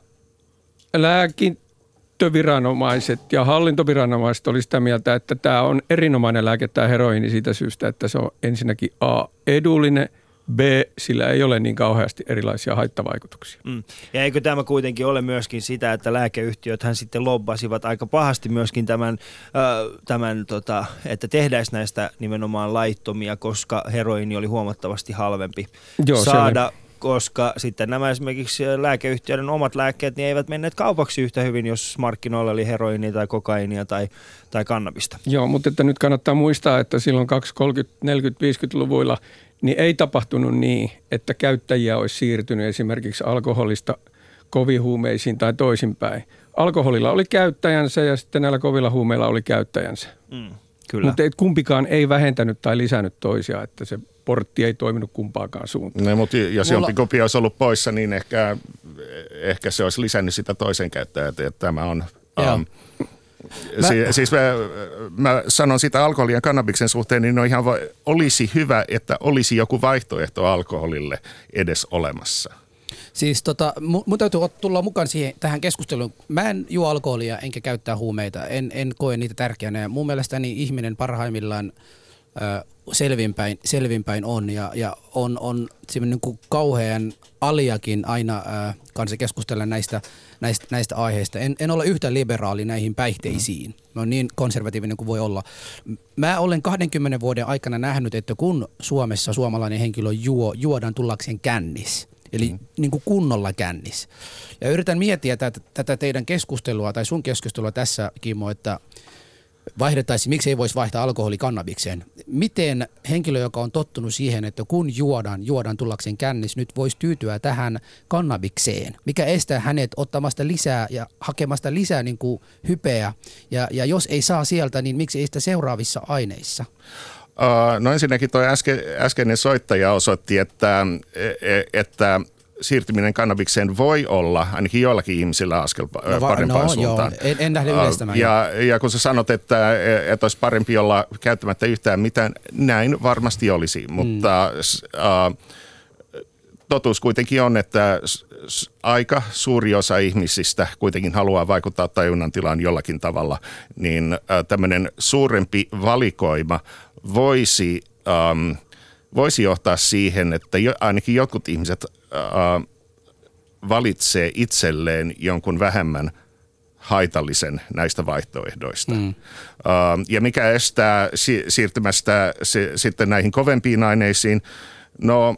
lääkinttöviranomaiset ja hallintoviranomaiset oli sitä mieltä, että tämä on erinomainen lääke tämä heroini siitä syystä, että se on ensinnäkin A, edullinen – B, sillä ei ole niin kauheasti erilaisia haittavaikutuksia. Mm. Ja eikö tämä kuitenkin ole myöskin sitä, että lääkeyhtiöt hän sitten lobbasivat aika pahasti myöskin tämän, äh, tämän tota, että tehtäisiin näistä nimenomaan laittomia, koska heroini oli huomattavasti halvempi Joo, saada koska sitten nämä esimerkiksi lääkeyhtiöiden omat lääkkeet niin eivät menneet kaupaksi yhtä hyvin, jos markkinoilla oli heroinia tai kokainia tai, tai kannabista. Joo, mutta että nyt kannattaa muistaa, että silloin 20, 30, 40, 50-luvuilla – niin ei tapahtunut niin, että käyttäjiä olisi siirtynyt esimerkiksi alkoholista kovihuumeisiin tai toisinpäin. Alkoholilla oli käyttäjänsä ja sitten näillä kovilla huumeilla oli käyttäjänsä. Mm, kyllä. Mutta kumpikaan ei vähentänyt tai lisännyt toisia, että se portti ei toiminut kumpaakaan suuntaan. No, mutta jos Mulla... jompikumpi olisi ollut poissa, niin ehkä, ehkä se olisi lisännyt sitä toisen käyttäjää. Että tämä on... Um, Mä... Si- siis mä, mä sanon sitä alkoholin ja kannabiksen suhteen, niin on ihan va- olisi hyvä, että olisi joku vaihtoehto alkoholille edes olemassa. Siis tota, mun täytyy tulla mukaan siihen, tähän keskusteluun. Mä en juo alkoholia enkä käyttää huumeita. En, en koe niitä tärkeänä. Ja mun mielestäni ihminen parhaimmillaan selvinpäin, selvinpäin on ja, ja on, on niin kuin kauhean aliakin aina kanssa keskustella näistä, näistä, näistä aiheista. En, en ole yhtä liberaali näihin päihteisiin. Mä olen niin konservatiivinen kuin voi olla. Mä olen 20 vuoden aikana nähnyt, että kun Suomessa suomalainen henkilö juo, juodaan tullakseen kännis, eli mm. niin kuin kunnolla kännis. Ja yritän miettiä tätä, tätä teidän keskustelua tai sun keskustelua tässä, Kimmo, että – vaihdettaisiin, miksi ei voisi vaihtaa alkoholi kannabikseen. Miten henkilö, joka on tottunut siihen, että kun juodaan, juodaan tullakseen kännis, nyt voisi tyytyä tähän kannabikseen? Mikä estää hänet ottamasta lisää ja hakemasta lisää niin kuin hypeä? Ja, ja jos ei saa sieltä, niin miksi ei sitä seuraavissa aineissa? No ensinnäkin tuo äske, äskeinen soittaja osoitti, että, e, e, että siirtyminen kannabikseen voi olla ainakin joillakin ihmisillä askel no, parempaan no, suuntaan. Joo. En, en lähde yleistämään. Ja, ja kun sä sanot, että, että olisi parempi olla käyttämättä yhtään mitään, näin varmasti olisi, mm. mutta uh, totuus kuitenkin on, että aika suuri osa ihmisistä kuitenkin haluaa vaikuttaa tajunnan tilaan jollakin tavalla, niin tämmöinen suurempi valikoima voisi... Voisi johtaa siihen, että jo, ainakin jotkut ihmiset äh, valitsee itselleen jonkun vähemmän haitallisen näistä vaihtoehdoista. Mm. Uh, ja mikä estää si- siirtymästä si- sitten näihin kovempiin aineisiin? No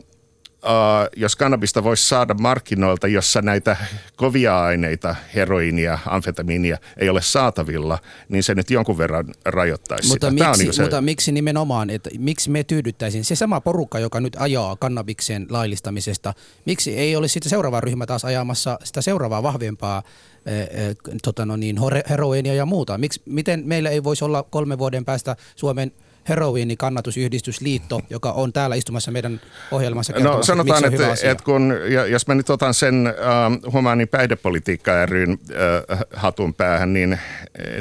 uh, jos kannabista voisi saada markkinoilta, jossa näitä kovia aineita, heroinia, amfetamiinia ei ole saatavilla, niin se nyt jonkun verran rajoittaisi mutta sitä. Miksi, niin se... mutta miksi nimenomaan, että miksi me tyydyttäisiin se sama porukka, joka nyt ajaa kannabiksen laillistamisesta, miksi ei olisi sitten seuraava ryhmä taas ajamassa sitä seuraavaa vahvempaa e, e, tota no niin, heroinia ja muuta? Miksi, miten meillä ei voisi olla kolme vuoden päästä Suomen heroiinikannatusyhdistysliitto, joka on täällä istumassa meidän ohjelmassa No sanotaan, on hyvä että, asia. että kun, ja- jos mä nyt otan sen äh, humaanin päihdepolitiikka ryn äh, hatun päähän, niin,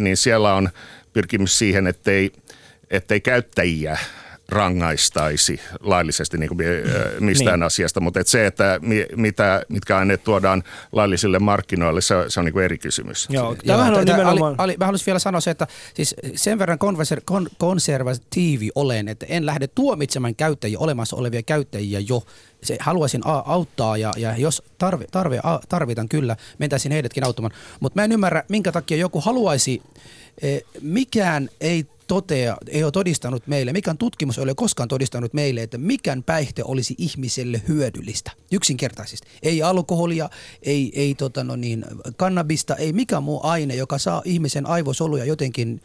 niin siellä on pyrkimys siihen, ettei, ettei käyttäjiä rangaistaisi laillisesti niin kuin, äh, mistään Niin. asiasta, mutta että se, että mi, mitä, mitkä aineet tuodaan laillisille markkinoille, se, on- se on niin kuin eri kysymys. Joo, Joo, tämähän on nimenomaan... Ali, Ali, mä haluaisin vielä sanoa se, että siis sen verran konverser, kon, konservatiivi olen, että en lähde tuomitsemaan käyttäjiä, olemassa olevia käyttäjiä jo. Se, haluaisin a, auttaa ja, ja jos tarvi, tarve, a, tarvitaan kyllä, mentäisin heidätkin auttamaan. Mutta mä en ymmärrä, minkä takia joku haluaisi, eh, mikään ei totea, ei ole todistanut meille, mikään tutkimus ei ole koskaan todistanut meille, että mikään päihte olisi ihmiselle hyödyllistä. Yksinkertaisesti. Ei alkoholia, ei, ei tota no niin, kannabista, ei mikään muu aine, joka saa ihmisen aivosoluja jotenkin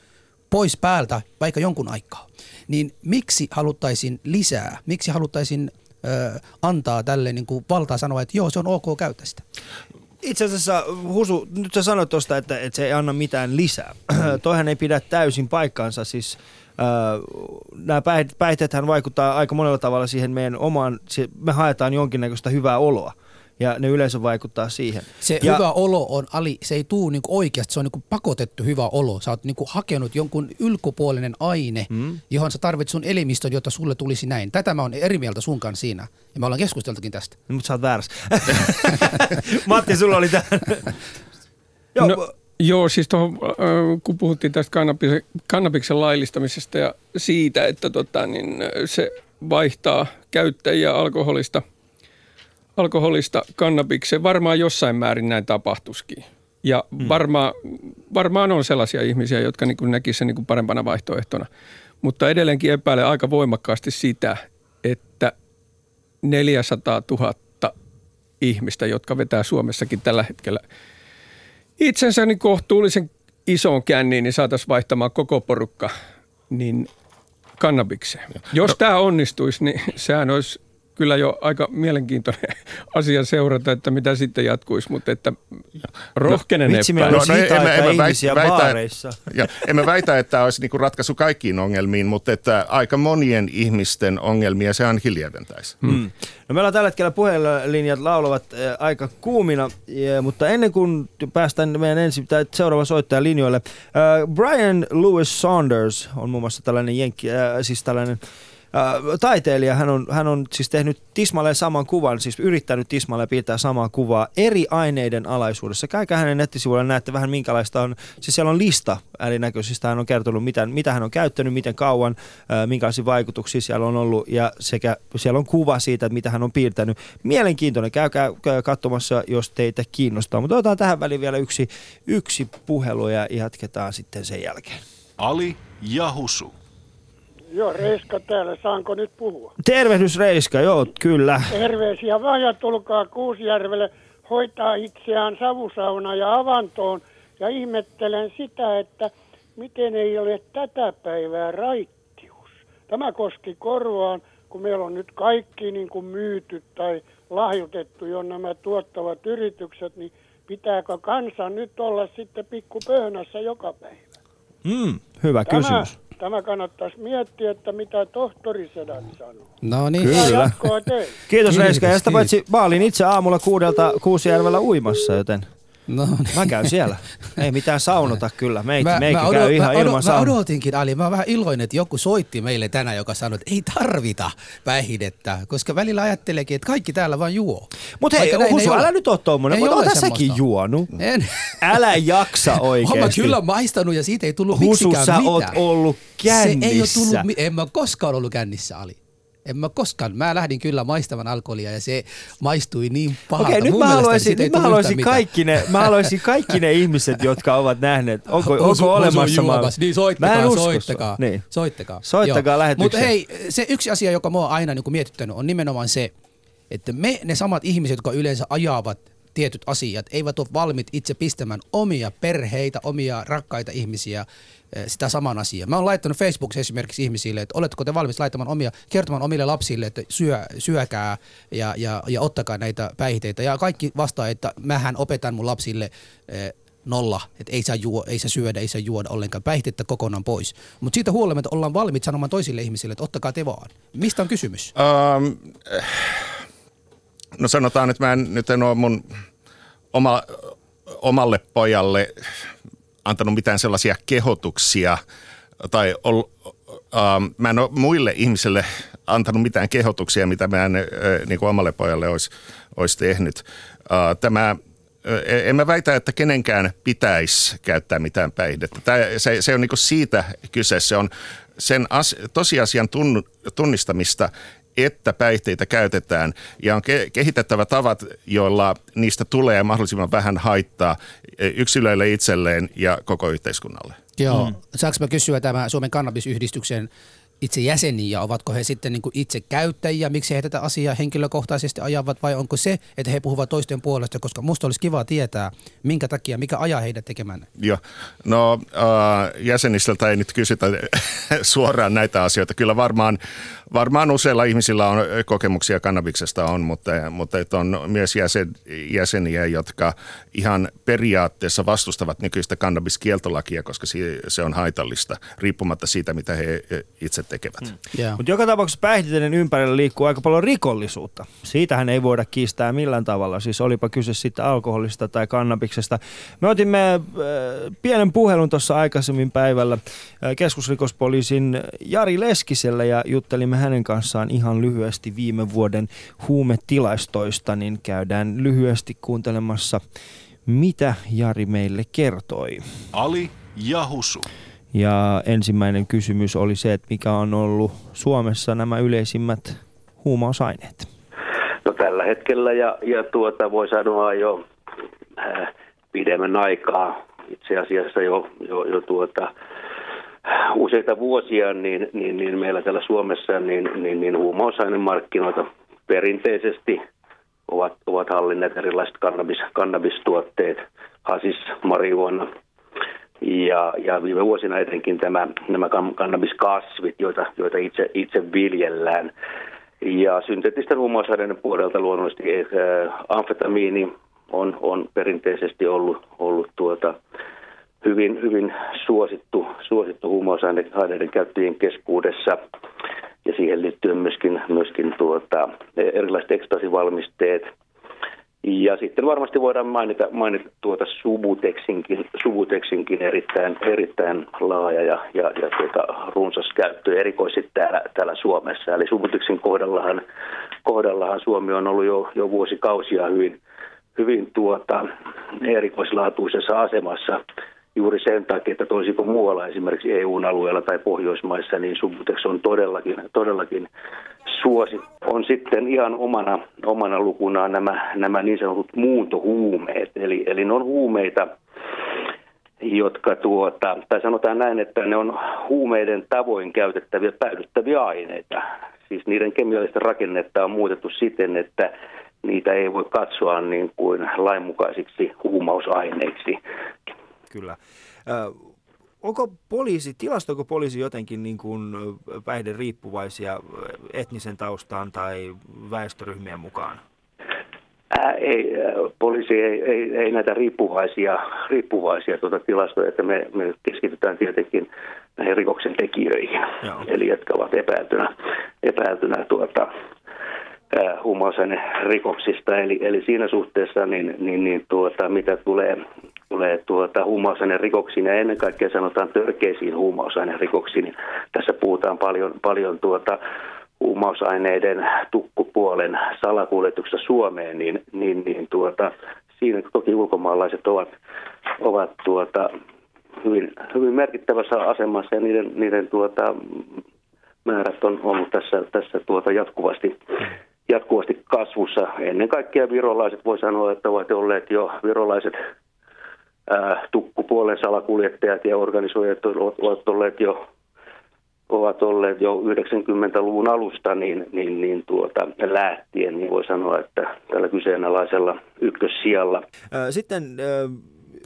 pois päältä vaikka jonkun aikaa. Niin miksi haluttaisiin lisää, miksi haluttaisiin antaa tälle niin kuin valtaa sanoa, että joo, se on ok käyttää sitä. Itse asiassa, Husu, nyt sä sanoit tuosta, että, että se ei anna mitään lisää. Toihan ei pidä täysin paikkaansa. Siis, äh, nämä päihteethän vaikuttaa aika monella tavalla siihen meidän omaan, se, me haetaan jonkinnäköistä hyvää oloa. Ja ne yleensä vaikuttaa siihen. Se ja, hyvä olo on, Ali, se ei tuu niinku oikeasti, se on niinku pakotettu hyvä olo. Sä oot niinku hakenut jonkun ulkopuolinen aine, mm. johon sä tarvitset sun elimistön, jotta sulle tulisi näin. Tätä mä oon eri mieltä sun kanssa siinä. Ja me ollaan keskusteltukin tästä. No, mutta sä oot väärässä. Matti, sulla oli tämä. Joo, No, joo, siis tohon, äh, kun puhuttiin tästä kannabiksen, kannabiksen laillistamisesta ja siitä, että tota, niin, se vaihtaa käyttäjiä alkoholista, alkoholista kannabikseen, varmaan jossain määrin näin tapahtuskin. Ja varmaan, varmaan on sellaisia ihmisiä, jotka niin näkisivät sen niin parempana vaihtoehtona. Mutta edelleenkin epäilen aika voimakkaasti sitä, että 400 000 ihmistä, jotka vetää Suomessakin tällä hetkellä itsensä niin kohtuullisen isoon känniin, niin saataisiin vaihtamaan koko porukka niin kannabikseen. Jos no. tämä onnistuisi, niin sehän olisi kyllä jo aika mielenkiintoinen asia seurata, että mitä sitten jatkuisi, mutta että rohkenen vitsi, meillä epäillä. on siitä en mä- en väitä- baareissa. Ja en mä väitä, että tämä olisi niinku ratkaisu kaikkiin ongelmiin, mutta että aika monien ihmisten ongelmia se ainakin lieventäisi. Hmm. No meillä on tällä hetkellä puhelinjat laulavat äh, aika kuumina, ja, mutta ennen kuin päästään meidän ensi, tai seuraava soittaja linjoille, äh, Brian Lewis Saunders on muun muassa tällainen jenkki, äh, siis tällainen äh, taiteilija, hän on, hän on siis tehnyt tismalleen saman kuvan, siis yrittänyt tismalleen piirtää samaa kuvaa eri aineiden alaisuudessa. Käykää hänen nettisivuillaan, näette vähän minkälaista on, siis siellä on lista äärinäköisistä, hän on kertonut mitä, mitä hän on käyttänyt, miten kauan, äh, minkälaisia vaikutuksia siellä on ollut ja sekä siellä on kuva siitä, mitä hän on piirtänyt. Mielenkiintoinen, käykää, käykää katsomassa, jos teitä kiinnostaa. Mutta otetaan tähän väliin vielä yksi, yksi puhelu ja jatketaan sitten sen jälkeen. Ali ja Husu. Joo, Reiska täällä. Saanko nyt puhua? Tervehdys Reiska, joo, kyllä. Terveisiä vaan ja tulkaa Kuusjärvelle hoitaa itseään savusauna ja avantoon. Ja ihmettelen sitä, että miten ei ole tätä päivää raittius. Tämä koski korvaan, kun meillä on nyt kaikki niin kuin myyty tai lahjoitettu jo nämä tuottavat yritykset, niin pitääkö kansan nyt olla sitten pikku pöhnässä joka päivä? Mm, hyvä Tämä, kysymys. Tämä kannattaisi miettiä, että mitä tohtori Sedät sanoo. No niin. Kyllä. Kiitos Reiska. Ja sitä paitsi mä olin itse aamulla kuudelta Kuusijärvellä uimassa, joten No niin. mä käyn siellä. Ei mitään saunota kyllä. Meikä, meikä odot- käy ihan mä, ilman mä saunaa. odotinkin, Ali, mä oon vähän iloinen, että joku soitti meille tänään, joka sanoi, että ei tarvita päihdettä, koska välillä ajatteleekin, että kaikki täällä vaan juo. Mutta hei, Husu, älä nyt ole tommonen. Mutta ole oot säkin juonut. En. Älä jaksa Oon mä oikeesti. kyllä maistanut ja siitä ei tullut Husu, miksikään sä mitään. oot ollut Se ei ole kännissä. tullut, en mä koskaan ollut kännissä, Ali. En mä koskaan. Mä lähdin kyllä maistamaan alkoholia ja se maistui niin pahalta. Okei, nyt Mun mä haluaisin, nyt mä haluaisin, kaikki ne, mä haluaisin kaikki ne ihmiset, jotka ovat nähneet, onko, Osu- onko osu olemassa maa- juomassa. Niin Mä soittakaa, soittakaa. Niin. Soittakaa. Soittakaa Mutta hei, se yksi asia, joka mua on aina niin mietittänyt, on nimenomaan se, että me ne samat ihmiset, jotka yleensä ajavat tietyt asiat, eivät ole valmiit itse pistämään omia perheitä, omia rakkaita ihmisiä eh, sitä saman asiaa. Mä oon laittanut Facebookissa esimerkiksi ihmisille, että oletteko te valmis laittamaan omia, kertomaan omille lapsille, että syö, syökää ja, ja, ja ottakaa näitä päihteitä. Ja kaikki vastaa, että mähän opetan mun lapsille eh, nolla, että ei saa, juo, ei saa syödä, ei saa juoda ollenkaan, päihdettä kokonaan pois. Mutta siitä huolimatta ollaan valmiit sanomaan toisille ihmisille, että ottakaa te vaan. Mistä on kysymys? Um, no sanotaan, että mä en, nyt en ole mun oma, omalle pojalle antanut mitään sellaisia kehotuksia tai ol, uh, mä en ole muille ihmisille antanut mitään kehotuksia, mitä mä en uh, niin kuin omalle pojalle olisi, olisi tehnyt. Uh, tämä en mä väitä, että kenenkään pitäisi käyttää mitään päihdettä. Tämä, se, se on niin siitä kyse. Se on sen as, tosiasian tun, tunnistamista, että päihteitä käytetään ja on ke- kehitettävä tavat, joilla niistä tulee mahdollisimman vähän haittaa yksilöille itselleen ja koko yhteiskunnalle. Joo. Mm. Saanko mä kysyä tämä Suomen kannabisyhdistyksen itse jäseniä, ovatko he sitten niin itse käyttäjiä, miksi he tätä asiaa henkilökohtaisesti ajavat vai onko se, että he puhuvat toisten puolesta, koska musta olisi kiva tietää, minkä takia, mikä ajaa heidät tekemään. Joo, no äh, jäsenistöltä ei nyt kysytä suoraan näitä asioita. Kyllä varmaan, varmaan useilla ihmisillä on kokemuksia kannabiksesta on, mutta, mutta että on myös jäsen, jäseniä, jotka ihan periaatteessa vastustavat nykyistä kannabiskieltolakia, koska se on haitallista, riippumatta siitä, mitä he itse tekevät. Hmm. Yeah. Mutta joka tapauksessa päihteiden ympärillä liikkuu aika paljon rikollisuutta. Siitähän ei voida kiistää millään tavalla. Siis olipa kyse sitten alkoholista tai kannabiksesta. Me otimme äh, pienen puhelun tuossa aikaisemmin päivällä äh, keskusrikospoliisin Jari Leskisellä ja juttelimme hänen kanssaan ihan lyhyesti viime vuoden huumetilastoista, niin käydään lyhyesti kuuntelemassa, mitä Jari meille kertoi. Ali ja Husu. Ja ensimmäinen kysymys oli se, että mikä on ollut Suomessa nämä yleisimmät huumausaineet? No tällä hetkellä ja, ja tuota, voi sanoa jo äh, pidemmän aikaa, itse asiassa jo, jo, jo tuota, useita vuosia, niin, niin, niin meillä täällä Suomessa niin, niin, niin huumausainemarkkinoita perinteisesti ovat, ovat hallinneet erilaiset kannabis, kannabistuotteet, hasis, marihuana – ja, ja viime vuosina etenkin tämä, nämä kannabiskasvit, joita, joita itse, itse viljellään. Ja synteettisten huumausaineiden puolelta luonnollisesti äh, amfetamiini on, on perinteisesti ollut, ollut tuota, hyvin, hyvin suosittu, suosittu huumausaineiden käyttäjien keskuudessa. Ja siihen liittyen myöskin, myöskin tuota, erilaiset ekstasivalmisteet – ja sitten varmasti voidaan mainita, mainita tuota Subuteksinkin, Subuteksinkin erittäin, erittäin laaja ja, ja, ja tuota, runsas käyttö erikoisesti täällä, täällä Suomessa. Eli Subuteksin kohdallahan, kohdallahan Suomi on ollut jo, jo vuosikausia hyvin, hyvin tuota, erikoislaatuisessa asemassa juuri sen takia, että toisin kuin muualla esimerkiksi EU-alueella tai Pohjoismaissa, niin Subutex on todellakin, todellakin suosi. On sitten ihan omana, omana lukunaan nämä, nämä niin sanotut muuntohuumeet, eli, eli ne on huumeita, jotka tuota, tai sanotaan näin, että ne on huumeiden tavoin käytettäviä päädyttäviä aineita. Siis niiden kemiallista rakennetta on muutettu siten, että niitä ei voi katsoa niin kuin lainmukaisiksi huumausaineiksi. Kyllä. Onko poliisi, tilastoiko poliisi jotenkin niin kuin päihden riippuvaisia etnisen taustaan tai väestöryhmien mukaan? Ää, ei, poliisi ei, ei, ei näitä riippuvaisia, riippuvaisia tuota tilastoja, että me, me keskitytään tietenkin näihin rikoksen tekijöihin, Joo. eli jotka ovat epäiltynä, epäiltynä tuota, rikoksista. Eli, eli siinä suhteessa, niin, niin, niin tuota, mitä tulee, tulee tuota, rikoksiin ja ennen kaikkea sanotaan törkeisiin rikoksiin, niin tässä puhutaan paljon, paljon tuota, huumausaineiden tukkupuolen salakuljetuksesta Suomeen, niin, niin, niin tuota, siinä toki ulkomaalaiset ovat, ovat tuota, hyvin, hyvin merkittävässä asemassa ja niiden, niiden tuota, määrät on ollut tässä, tässä tuota jatkuvasti jatkuvasti kasvussa. Ennen kaikkea virolaiset voi sanoa, että ovat olleet jo virolaiset tukkupuolen salakuljettajat ja organisoijat ovat olleet jo ovat olleet jo 90-luvun alusta niin, niin, niin tuota, lähtien, niin voi sanoa, että tällä kyseenalaisella ykkössijalla. Sitten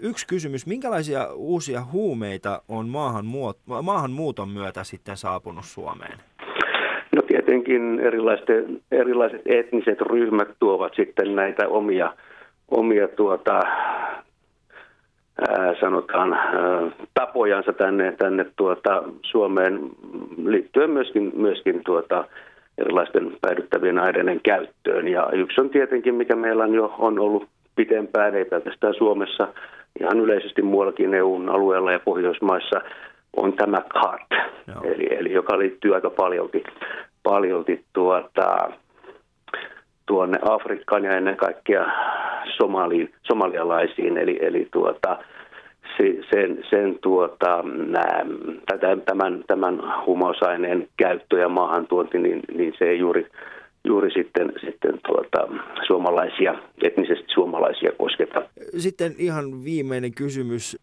yksi kysymys, minkälaisia uusia huumeita on maahanmuuton myötä sitten saapunut Suomeen? No tietenkin erilaiset, erilaiset etniset ryhmät tuovat sitten näitä omia, omia tuota, ää, sanotaan ää, tapojansa tänne, tänne tuota, Suomeen liittyen myöskin, myöskin tuota, erilaisten päädyttävien aineiden käyttöön. Ja yksi on tietenkin, mikä meillä on jo on ollut pitempään, ei pelkästään Suomessa, ihan yleisesti muuallakin EUn alueella ja Pohjoismaissa, on tämä CART, eli, eli joka liittyy aika paljolti, paljolti tuota, tuonne Afrikkaan ja ennen kaikkea Somaliin, somalialaisiin, eli, eli tuota, sen, sen tuota, tämän, tämän humausaineen käyttö ja maahantuonti, niin, niin se ei juuri, juuri sitten, sitten tuota, suomalaisia, etnisesti suomalaisia kosketa. Sitten ihan viimeinen kysymys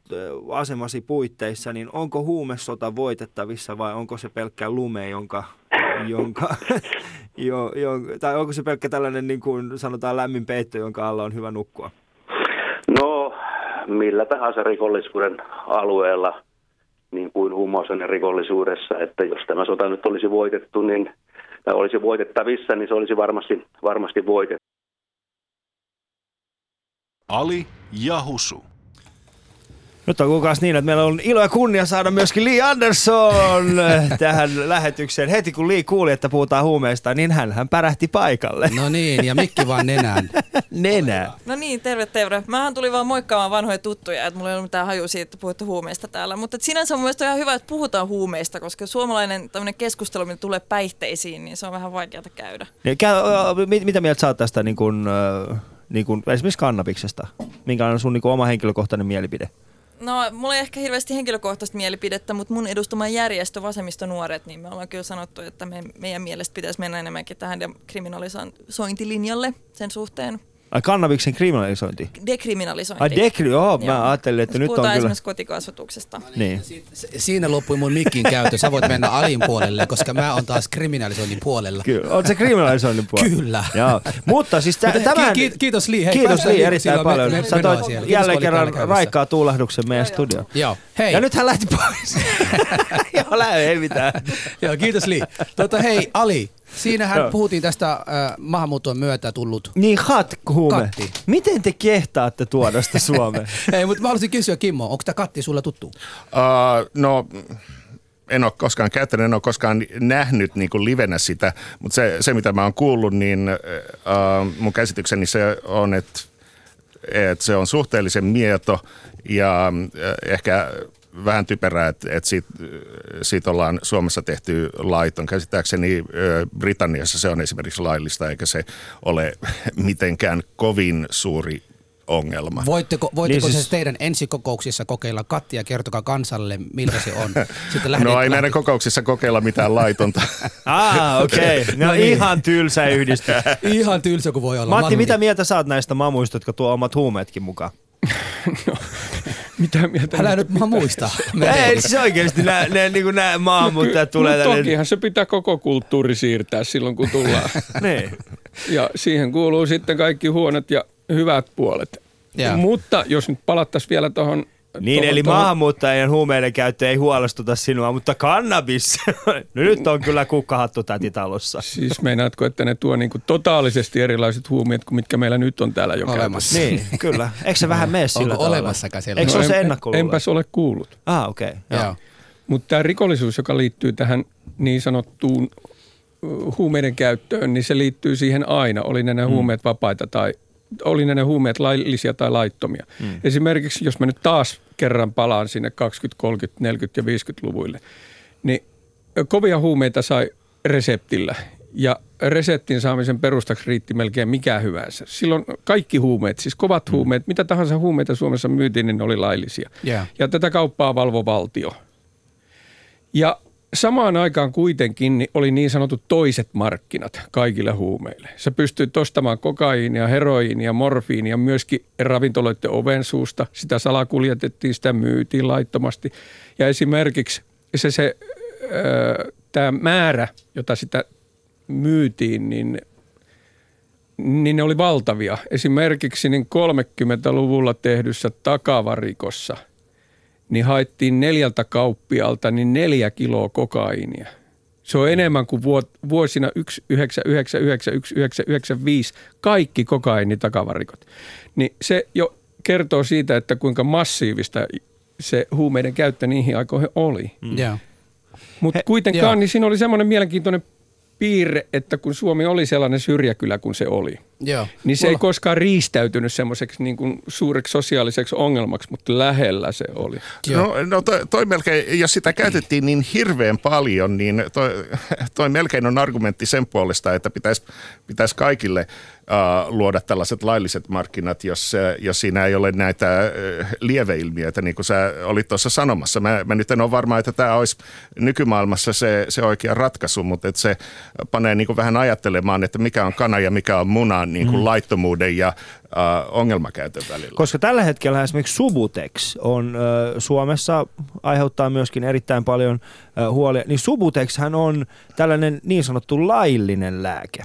asemasi puitteissa, niin onko huumesota voitettavissa vai onko se pelkkä lume, jonka, jonka, jo, jo, tai onko se pelkkä tällainen niin kuin sanotaan lämmin peitto, jonka alla on hyvä nukkua? No, millä tahansa rikollisuuden alueella, niin kuin huumausaineen rikollisuudessa, että jos tämä sota nyt olisi voitettu, niin tai olisi voitettavissa, niin se olisi varmasti, varmasti voitettu. Ali ja Husu. Nyt on kukaan niin, että meillä on ilo ja kunnia saada myöskin Lee Anderson tähän lähetykseen. Heti kun Lee kuuli, että puhutaan huumeista, niin hän, hän pärähti paikalle. No niin, ja mikki vaan nenään. Nenä. No niin, terve terve. Mähän tuli vaan moikkaamaan vanhoja tuttuja, että mulla ei ollut mitään haju siitä, että puhutte huumeista täällä. Mutta sinänsä on mielestäni ihan hyvä, että puhutaan huumeista, koska suomalainen tämmöinen keskustelu, mitä tulee päihteisiin, niin se on vähän vaikeaa käydä. Niin, kä- mitä mieltä sä oot tästä niin kun, niin kun, esimerkiksi kannabiksesta? Minkälainen on sun niin kun, oma henkilökohtainen mielipide? No, mulla ei ehkä hirveästi henkilökohtaista mielipidettä, mutta mun edustama järjestö Vasemmisto Nuoret, niin me ollaan kyllä sanottu, että me, meidän mielestä pitäisi mennä enemmänkin tähän kriminalisointilinjalle sen suhteen. Ai kannabiksen kriminalisointi? Dekriminalisointi. Ai dekri, joo, mä ajattelin, että Jos nyt on puhutaan kyllä... esimerkiksi kotikasvatuksesta. Niin. Siinä loppui mun mikin käyttö. Sä voit mennä alin puolelle, koska mä oon taas kriminalisoinnin puolella. Kyllä, on se kriminalisoinnin puolella? Kyllä. Joo. Mutta siis tä- tämän... Ki- kiitos Li. Hei, kiitos Li Li- erittäin paljon. me- me- Sä toit jälleen kerran raikkaa tuulahduksen meidän studioon. Joo. Hei. Ja nyt hän lähti pois. Joo, lähde, ei mitään. Joo, kiitos Li. Tota, hei, Ali, siinähän puhuttiin tästä äh, maahanmuuton myötä tullut Niin, hat-huume. Katti. Miten te kehtaatte tuoda sitä Suomeen? Ei, mutta mä haluaisin kysyä Kimmo, onko tämä katti sulle tuttu? Uh, no, en ole koskaan käyttänyt, en ole koskaan nähnyt niin kuin livenä sitä, mutta se, se mitä mä oon kuullut, niin uh, mun käsitykseni se on, että, että se on suhteellisen mieto ja uh, ehkä vähän typerää, että, että siitä, siitä ollaan Suomessa tehty laiton. Käsittääkseni Britanniassa se on esimerkiksi laillista, eikä se ole mitenkään kovin suuri ongelma. Voitteko, voitteko Niin siis- siis... teidän ensikokouksissa kokeilla kattia ja kertokaa kansalle, miltä se on? Sitten lähdet, No ei meidän lähdet- kokouksissa kokeilla mitään laitonta. Ah, okei. Okay. No, No niin. ihan tylsä yhdistys. Ihan tylsä kuin voi olla. Matti, Manni. mitä mieltä sä oot näistä mamuista, jotka tuo omat huumeetkin mukaan? Mitä mieltä? Älä nyt mä muista. Ei, siis oikeasti nämä, ne, niin nämä maahanmuuttajat tulee no, tänne. tokihan se pitää koko kulttuuri siirtää silloin, kun tullaan. Niin. ja siihen kuuluu sitten kaikki huonot ja hyvät puolet. Joo. Mutta jos nyt palattaisiin vielä tuohon... Niin, eli maahanmuuttajien huumeiden käyttö ei huolestuta sinua, mutta kannabis, no nyt on kyllä kukkahattu täti talossa. Siis meinaatko, että ne tuo niinku totaalisesti erilaiset huumeet kuin mitkä meillä nyt on täällä jo Olemassa. käytössä? Niin, kyllä. Eikö se vähän mene sillä Onko tavalla? olemassakaan sellainen? Eikö se ole se en- ennakkoluulo? Enpäs ole kuullut. Ah, okei. Okay. Joo. Mutta tämä rikollisuus, joka liittyy tähän niin sanottuun huumeiden käyttöön, niin se liittyy siihen aina, oli ne, ne huumeet vapaita tai oli ne, ne huumeet laillisia tai laittomia. Mm. Esimerkiksi jos mä nyt taas kerran palaan sinne 20, 30, 40 ja 50-luvuille, niin kovia huumeita sai reseptillä ja reseptin saamisen perustaksi riitti melkein mikä hyvänsä. Silloin kaikki huumeet, siis kovat huumeet, mitä tahansa huumeita Suomessa myytiin, niin ne oli laillisia. Joo. Ja tätä kauppaa valvo valtio. Ja samaan aikaan kuitenkin oli niin sanotut toiset markkinat kaikille huumeille. Sä pystyit ostamaan kokaiinia, heroiinia, morfiinia myöskin ravintoloiden ovensuusta. Sitä salakuljetettiin, sitä myytiin laittomasti. Ja esimerkiksi se, se tämä määrä, jota sitä myytiin, niin niin ne oli valtavia. Esimerkiksi niin 30-luvulla tehdyssä takavarikossa niin haettiin neljältä kauppialta niin neljä kiloa kokaiinia. Se on enemmän kuin vuosina 1999, 1995 kaikki kokaini takavarikot. Niin se jo kertoo siitä, että kuinka massiivista se huumeiden käyttö niihin aikoihin oli. Mm. Joo. Mutta He- kuitenkaan, joo. niin siinä oli semmoinen mielenkiintoinen piirre, että kun Suomi oli sellainen syrjäkylä kuin se oli, Joo. niin se ei Mulla- koskaan riistäytynyt semmoiseksi niin kuin suureksi sosiaaliseksi ongelmaksi, mutta lähellä se oli. No, no toi, toi melkein, jos sitä käytettiin niin hirveän paljon, niin toi, toi melkein on argumentti sen puolesta, että pitäisi pitäis kaikille luoda tällaiset lailliset markkinat, jos, äh, jos siinä ei ole näitä äh, lieveilmiöitä, niin kuin sä olit tuossa sanomassa. Mä, mä nyt en ole varma, että tämä olisi nykymaailmassa se, se oikea ratkaisu, mutta että se panee niin kuin vähän ajattelemaan, että mikä on kana ja mikä on muna niin kuin Mm. laittomuuden ja uh, ongelmakäytön välillä. Koska tällä hetkellä esimerkiksi Subutex on ö, Suomessa aiheuttaa myöskin erittäin paljon ö, huolia, niin Subutexhän on tällainen niin sanottu laillinen lääke.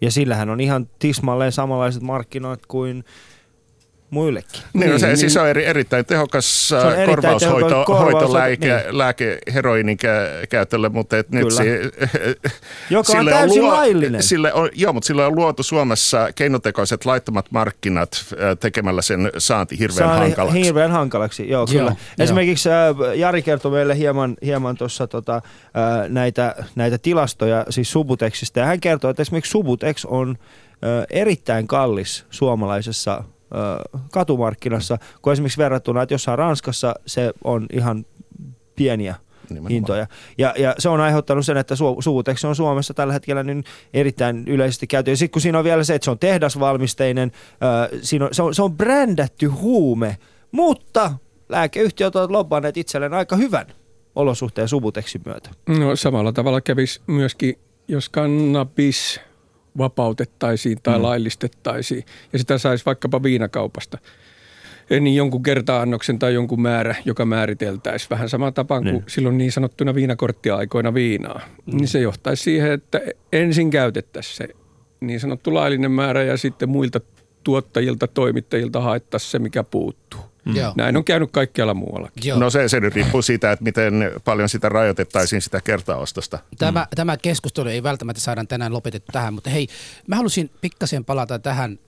Ja sillähän on ihan tismalleen samanlaiset markkinoit kuin muillekin. Niin, no se, siis se on eri, erittäin tehokas Se on äh, erittäin korvaushoito, tehokas korvaus- hoitolääke niin. lääke heroinin kä- käytölle, mutta et nyt se, Joka on sille täysin laillinen. Sille on, joo, mutta sille on luotu Suomessa keinotekoiset laittomat markkinat äh, tekemällä sen saanti hirveän Saani hankalaksi. Hirveän hankalaksi, joo, Joo, kyllä. joo. Esimerkiksi äh, Jari kertoi meille hieman, hieman tuossa tota, näitä, näitä tilastoja siis Subutexista. Ja hän kertoi, että esimerkiksi Subutex on erittäin kallis suomalaisessa katumarkkinassa, kun esimerkiksi verrattuna, että jossain Ranskassa se on ihan pieniä Nimenomaan. hintoja. Ja, ja se on aiheuttanut sen, että Su- Subutex on Suomessa tällä hetkellä niin erittäin yleisesti käyty. Ja sitten kun siinä on vielä se, että se on tehdasvalmisteinen, äh, siinä on, se, on, se on brändätty huume, mutta lääkeyhtiöt ovat lobanneet itselleen aika hyvän olosuhteen Subutexin myötä. No samalla tavalla kävisi myöskin, jos kannabis vapautettaisiin tai Mm. mm. laillistettaisiin ja sitä saisi vaikkapa viinakaupasta. Niin jonkun kerta-annoksen tai jonkun määrä, joka määriteltäisiin vähän samaan tapaan kuin Niin. silloin niin sanottuna viinakorttiaikoina viinaa. Niin se johtaisi siihen, että ensin käytettäisiin se niin sanottu laillinen määrä ja sitten muilta tuottajilta, toimittajilta haettaisiin se, mikä puuttuu. Joo. Näin on käynyt kaikkialla muuallakin. Joo. No se, se nyt riippuu siitä, että miten paljon sitä rajoitettaisiin sitä kertaostosta. Tämä, mm. tämä keskustelu ei välttämättä saada tänään lopetettu tähän, mutta hei, mä halusin pikkasen palata tähän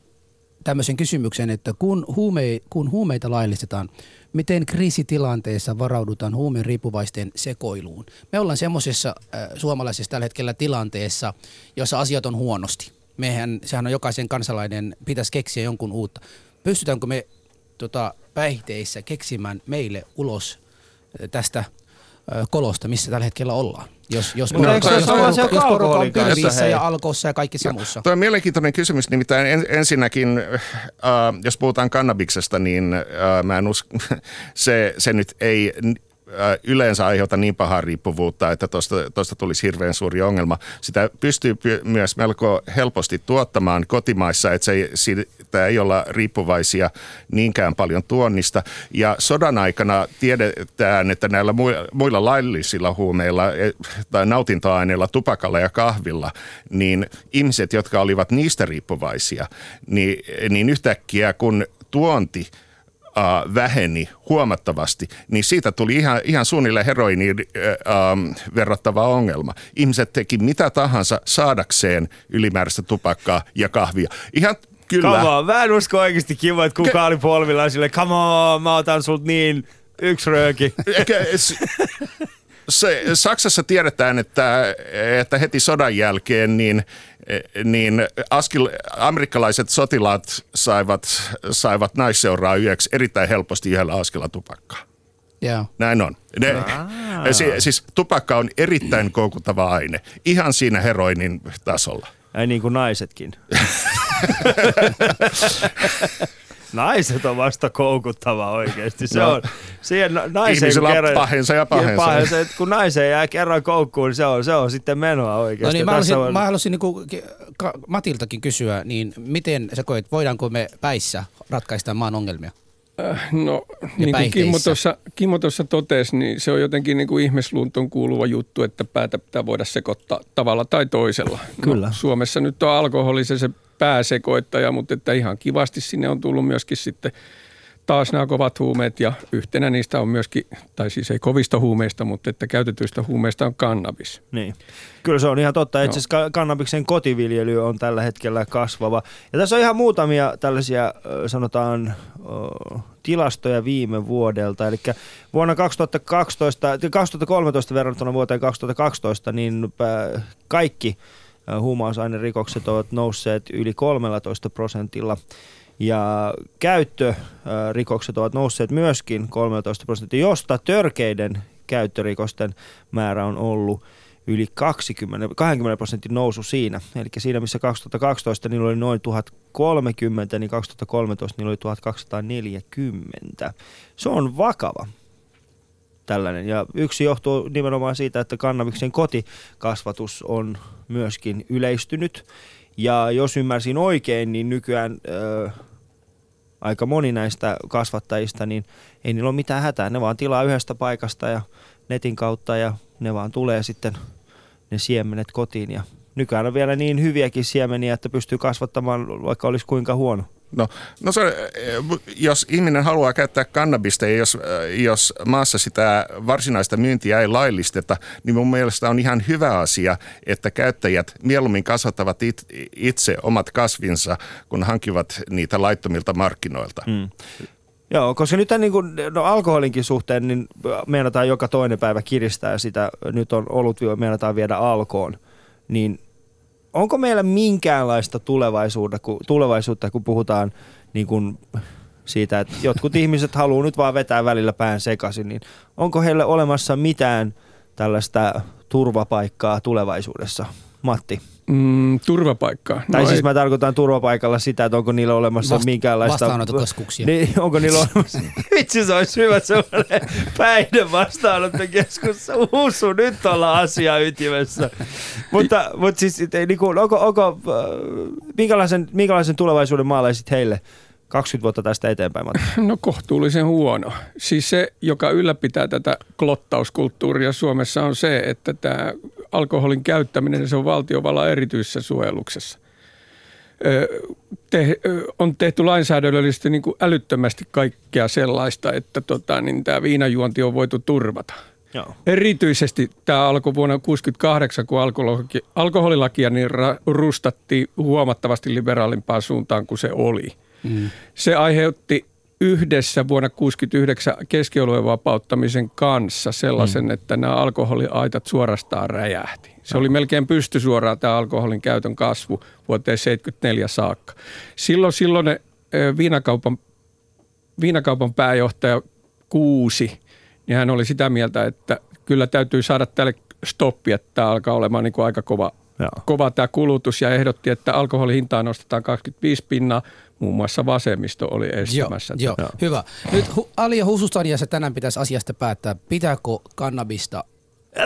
tämmöisen kysymyksen, että kun, huume, kun huumeita laillistetaan, miten kriisitilanteessa varaudutaan huumeen riippuvaisten sekoiluun? Me ollaan semmoisessa äh, suomalaisessa tällä hetkellä tilanteessa, jossa asiat on huonosti. Mehän, sehän on jokaisen kansalainen, pitäisi keksiä jonkun uutta. Pystytäänkö me tota, päihteissä keksimään meille ulos tästä kolosta, missä tällä hetkellä ollaan. Jos, jos No, porukka, jos porukka, jos porukka on ja alkossa ja kaikissa muussa. Tuo on mielenkiintoinen kysymys, nimittäin en, ensinnäkin, äh, jos puhutaan kannabiksesta, niin äh, mä en usko, se, se nyt ei äh, yleensä aiheuta niin pahaa riippuvuutta, että tuosta tulisi hirveän suuri ongelma. Sitä pystyy py- myös melko helposti tuottamaan kotimaissa, että se ei, siitä ei olla riippuvaisia niinkään paljon tuonnista. Ja sodan aikana tiedetään, että näillä mui- muilla laillisilla huumeilla eh, tai nautintoaineilla, tupakalla ja kahvilla, niin ihmiset, jotka olivat niistä riippuvaisia, niin, niin yhtäkkiä kun tuonti äh, väheni huomattavasti, niin siitä tuli ihan, ihan suunnilleen heroiniin äh, verrattava ongelma. Ihmiset teki mitä tahansa saadakseen ylimääräistä tupakkaa ja kahvia. Ihan kyllä. Come on, mä en usko oikeasti kiva, että kukaan oli polvillaan silleen, come on, mä otan sult niin yksi rööki. Se, Saksassa tiedetään, että, että heti sodan jälkeen niin, niin askil, amerikkalaiset sotilaat saivat, saivat naisseuraa yöksi erittäin helposti yhdellä askella tupakkaa. Joo. Näin on. Ne, si, siis tupakka on erittäin koukuttava aine, ihan siinä heroinin tasolla. Ei niin kuin naisetkin. Naiset on vasta koukuttava oikeasti. Se No. on, siihen na- naiseen, Ihmisillä kun on pahensa ja pahensa. pahensa. että kun naiseen jää kerran koukkuun, niin se on, se on sitten menoa oikeasti. No niin, mä haluaisin, on- mä haluaisin niinku, ka- Matiltakin kysyä, niin miten sä koet, voidaanko me päissä ratkaista maan ongelmia? Äh, No niin kuin Kimmo tuossa, Kimmo tuossa totesi, niin se on jotenkin niin kuin ihmisluontoon kuuluva juttu, että päätä pitää voida sekoittaa tavalla tai toisella. Kyllä. No, Suomessa nyt on alkoholi se, se pääsekoittaja, mutta että ihan kivasti sinne on tullut myöskin sitten taas nämä kovat huumeet ja yhtenä niistä on myöskin, tai siis ei kovista huumeista, mutta että käytetyistä huumeista on kannabis. Niin. Kyllä se on ihan totta. Itse asiassa ka- kannabiksen kotiviljely on tällä hetkellä kasvava. Ja tässä on ihan muutamia tällaisia, sanotaan, tilastoja viime vuodelta. Eli vuonna 2012, 2013 verrattuna vuoteen 2012, niin kaikki huumausainerikokset ovat nousseet yli 13 prosentilla. Ja käyttörikokset ovat nousseet myöskin 13 prosenttia, josta törkeiden käyttörikosten määrä on ollut yli 20, 20 prosentin nousu siinä. Eli siinä, missä 2012 niillä oli noin 1030, niin 2013 niillä oli 1240. Se on vakava tällainen. Ja yksi johtuu nimenomaan siitä, että kannabiksen kotikasvatus on myöskin yleistynyt. Ja jos ymmärsin oikein, niin nykyään ö, aika moni näistä kasvattajista, niin ei niillä ole mitään hätää. Ne vaan tilaa yhdestä paikasta ja netin kautta ja ne vaan tulee sitten ne siemenet kotiin. Ja nykyään on vielä niin hyviäkin siemeniä, että pystyy kasvattamaan vaikka olisi kuinka huono. No, no se, jos ihminen haluaa käyttää kannabista ja jos, jos maassa sitä varsinaista myyntiä ei laillisteta, niin mun mielestä on ihan hyvä asia, että käyttäjät mieluummin kasvattavat itse omat kasvinsa, kun hankivat niitä laittomilta markkinoilta. Hmm. Joo, koska nyt niin kuin, no alkoholinkin suhteen niin meinataan joka toinen päivä kiristää sitä nyt on ollut meinataan viedä alkoon, niin onko meillä minkäänlaista tulevaisuutta, kun, tulevaisuutta, kun puhutaan niin kuin siitä, että jotkut ihmiset haluaa nyt vaan vetää välillä pään sekaisin, niin onko heille olemassa mitään tällaista turvapaikkaa tulevaisuudessa? Matti? Mm, turvapaikkaa. Tai no siis ei. mä tarkoitan turvapaikalla sitä, että onko niillä olemassa Vast, minkäänlaista... Vastaanottokeskuksia. Niin, onko niillä olemassa... Vitsi, se olisi hyvä sellainen päihde vastaanottokeskus. Uusu, nyt ollaan asia ytimessä. mutta, mutta siis, niin kuin, onko, onko, äh, minkälaisen, minkälaisen tulevaisuuden maalaisit heille 20 vuotta tästä eteenpäin? Matti? No kohtuullisen huono. Siis se, joka ylläpitää tätä klottauskulttuuria Suomessa on se, että tämä alkoholin käyttäminen se on valtiovallan erityisessä suojeluksessa. Te, on tehty lainsäädännöllisesti niin kuin älyttömästi kaikkea sellaista, että tota, niin tämä viinajuonti on voitu turvata. Joo. Erityisesti tämä alkoi vuonna 1968, kun alkoholilaki, alkoholilakia niin rustattiin huomattavasti liberaalimpaan suuntaan kuin se oli. Mm. Se aiheutti yhdessä vuonna 1969 keskioluen vapauttamisen kanssa sellaisen, mm. että nämä alkoholiaitat suorastaan räjähti. Se oli melkein pystysuoraan tämä alkoholin käytön kasvu vuoteen 1974 saakka. Silloin silloin viinakaupan, viinakaupan pääjohtaja Kuusi, niin hän oli sitä mieltä, että kyllä täytyy saada tälle stoppi, että tämä alkaa olemaan niin kuin aika kova, kova tämä kulutus ja ehdotti, että alkoholihintaa nostetaan 25 pinnaa, muun muassa vasemmisto oli estämässä. Joo, joo. hyvä. Nyt Ali ja Husustaniassa tänään pitäisi asiasta päättää, pitääkö kannabista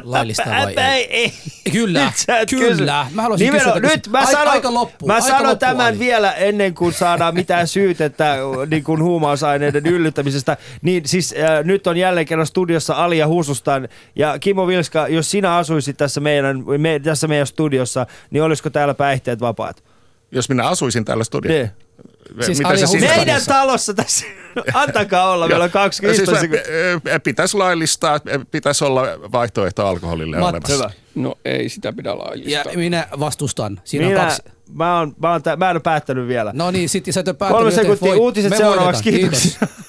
laillistaa vai ei? ei. Kyllä, kyllä. Mä haluaisin Nimeno, kysyä, nyt mä sanon, aika loppu, mä aika sanon loppu, tämän Ali. vielä ennen kuin saadaan mitään syytettä niin kuin huumausaineiden yllyttämisestä. Niin siis äh, nyt on jälleen kerran studiossa Ali ja Husustan. Ja Kimmo Vilska, jos sinä asuisit tässä meidän, me, tässä meidän studiossa, niin olisiko täällä päihteet vapaat? Jos minä asuisin täällä studiossa? Ne. Siis Mitä se Meidän talossa tässä. Antakaa olla, meillä on 20 siis Pitäisi laillistaa, pitäisi olla vaihtoehto alkoholille Matt, olemassa. Hyvä. No ei sitä pidä laillistaa. Ja minä vastustan. Siinä minä, on kaksi. Mä, oon, mä, oon, mä en ole päättänyt vielä. No niin, sitten sä et ole päättänyt. Kolme sekuntia, uutiset seuraavaksi. Kiitos.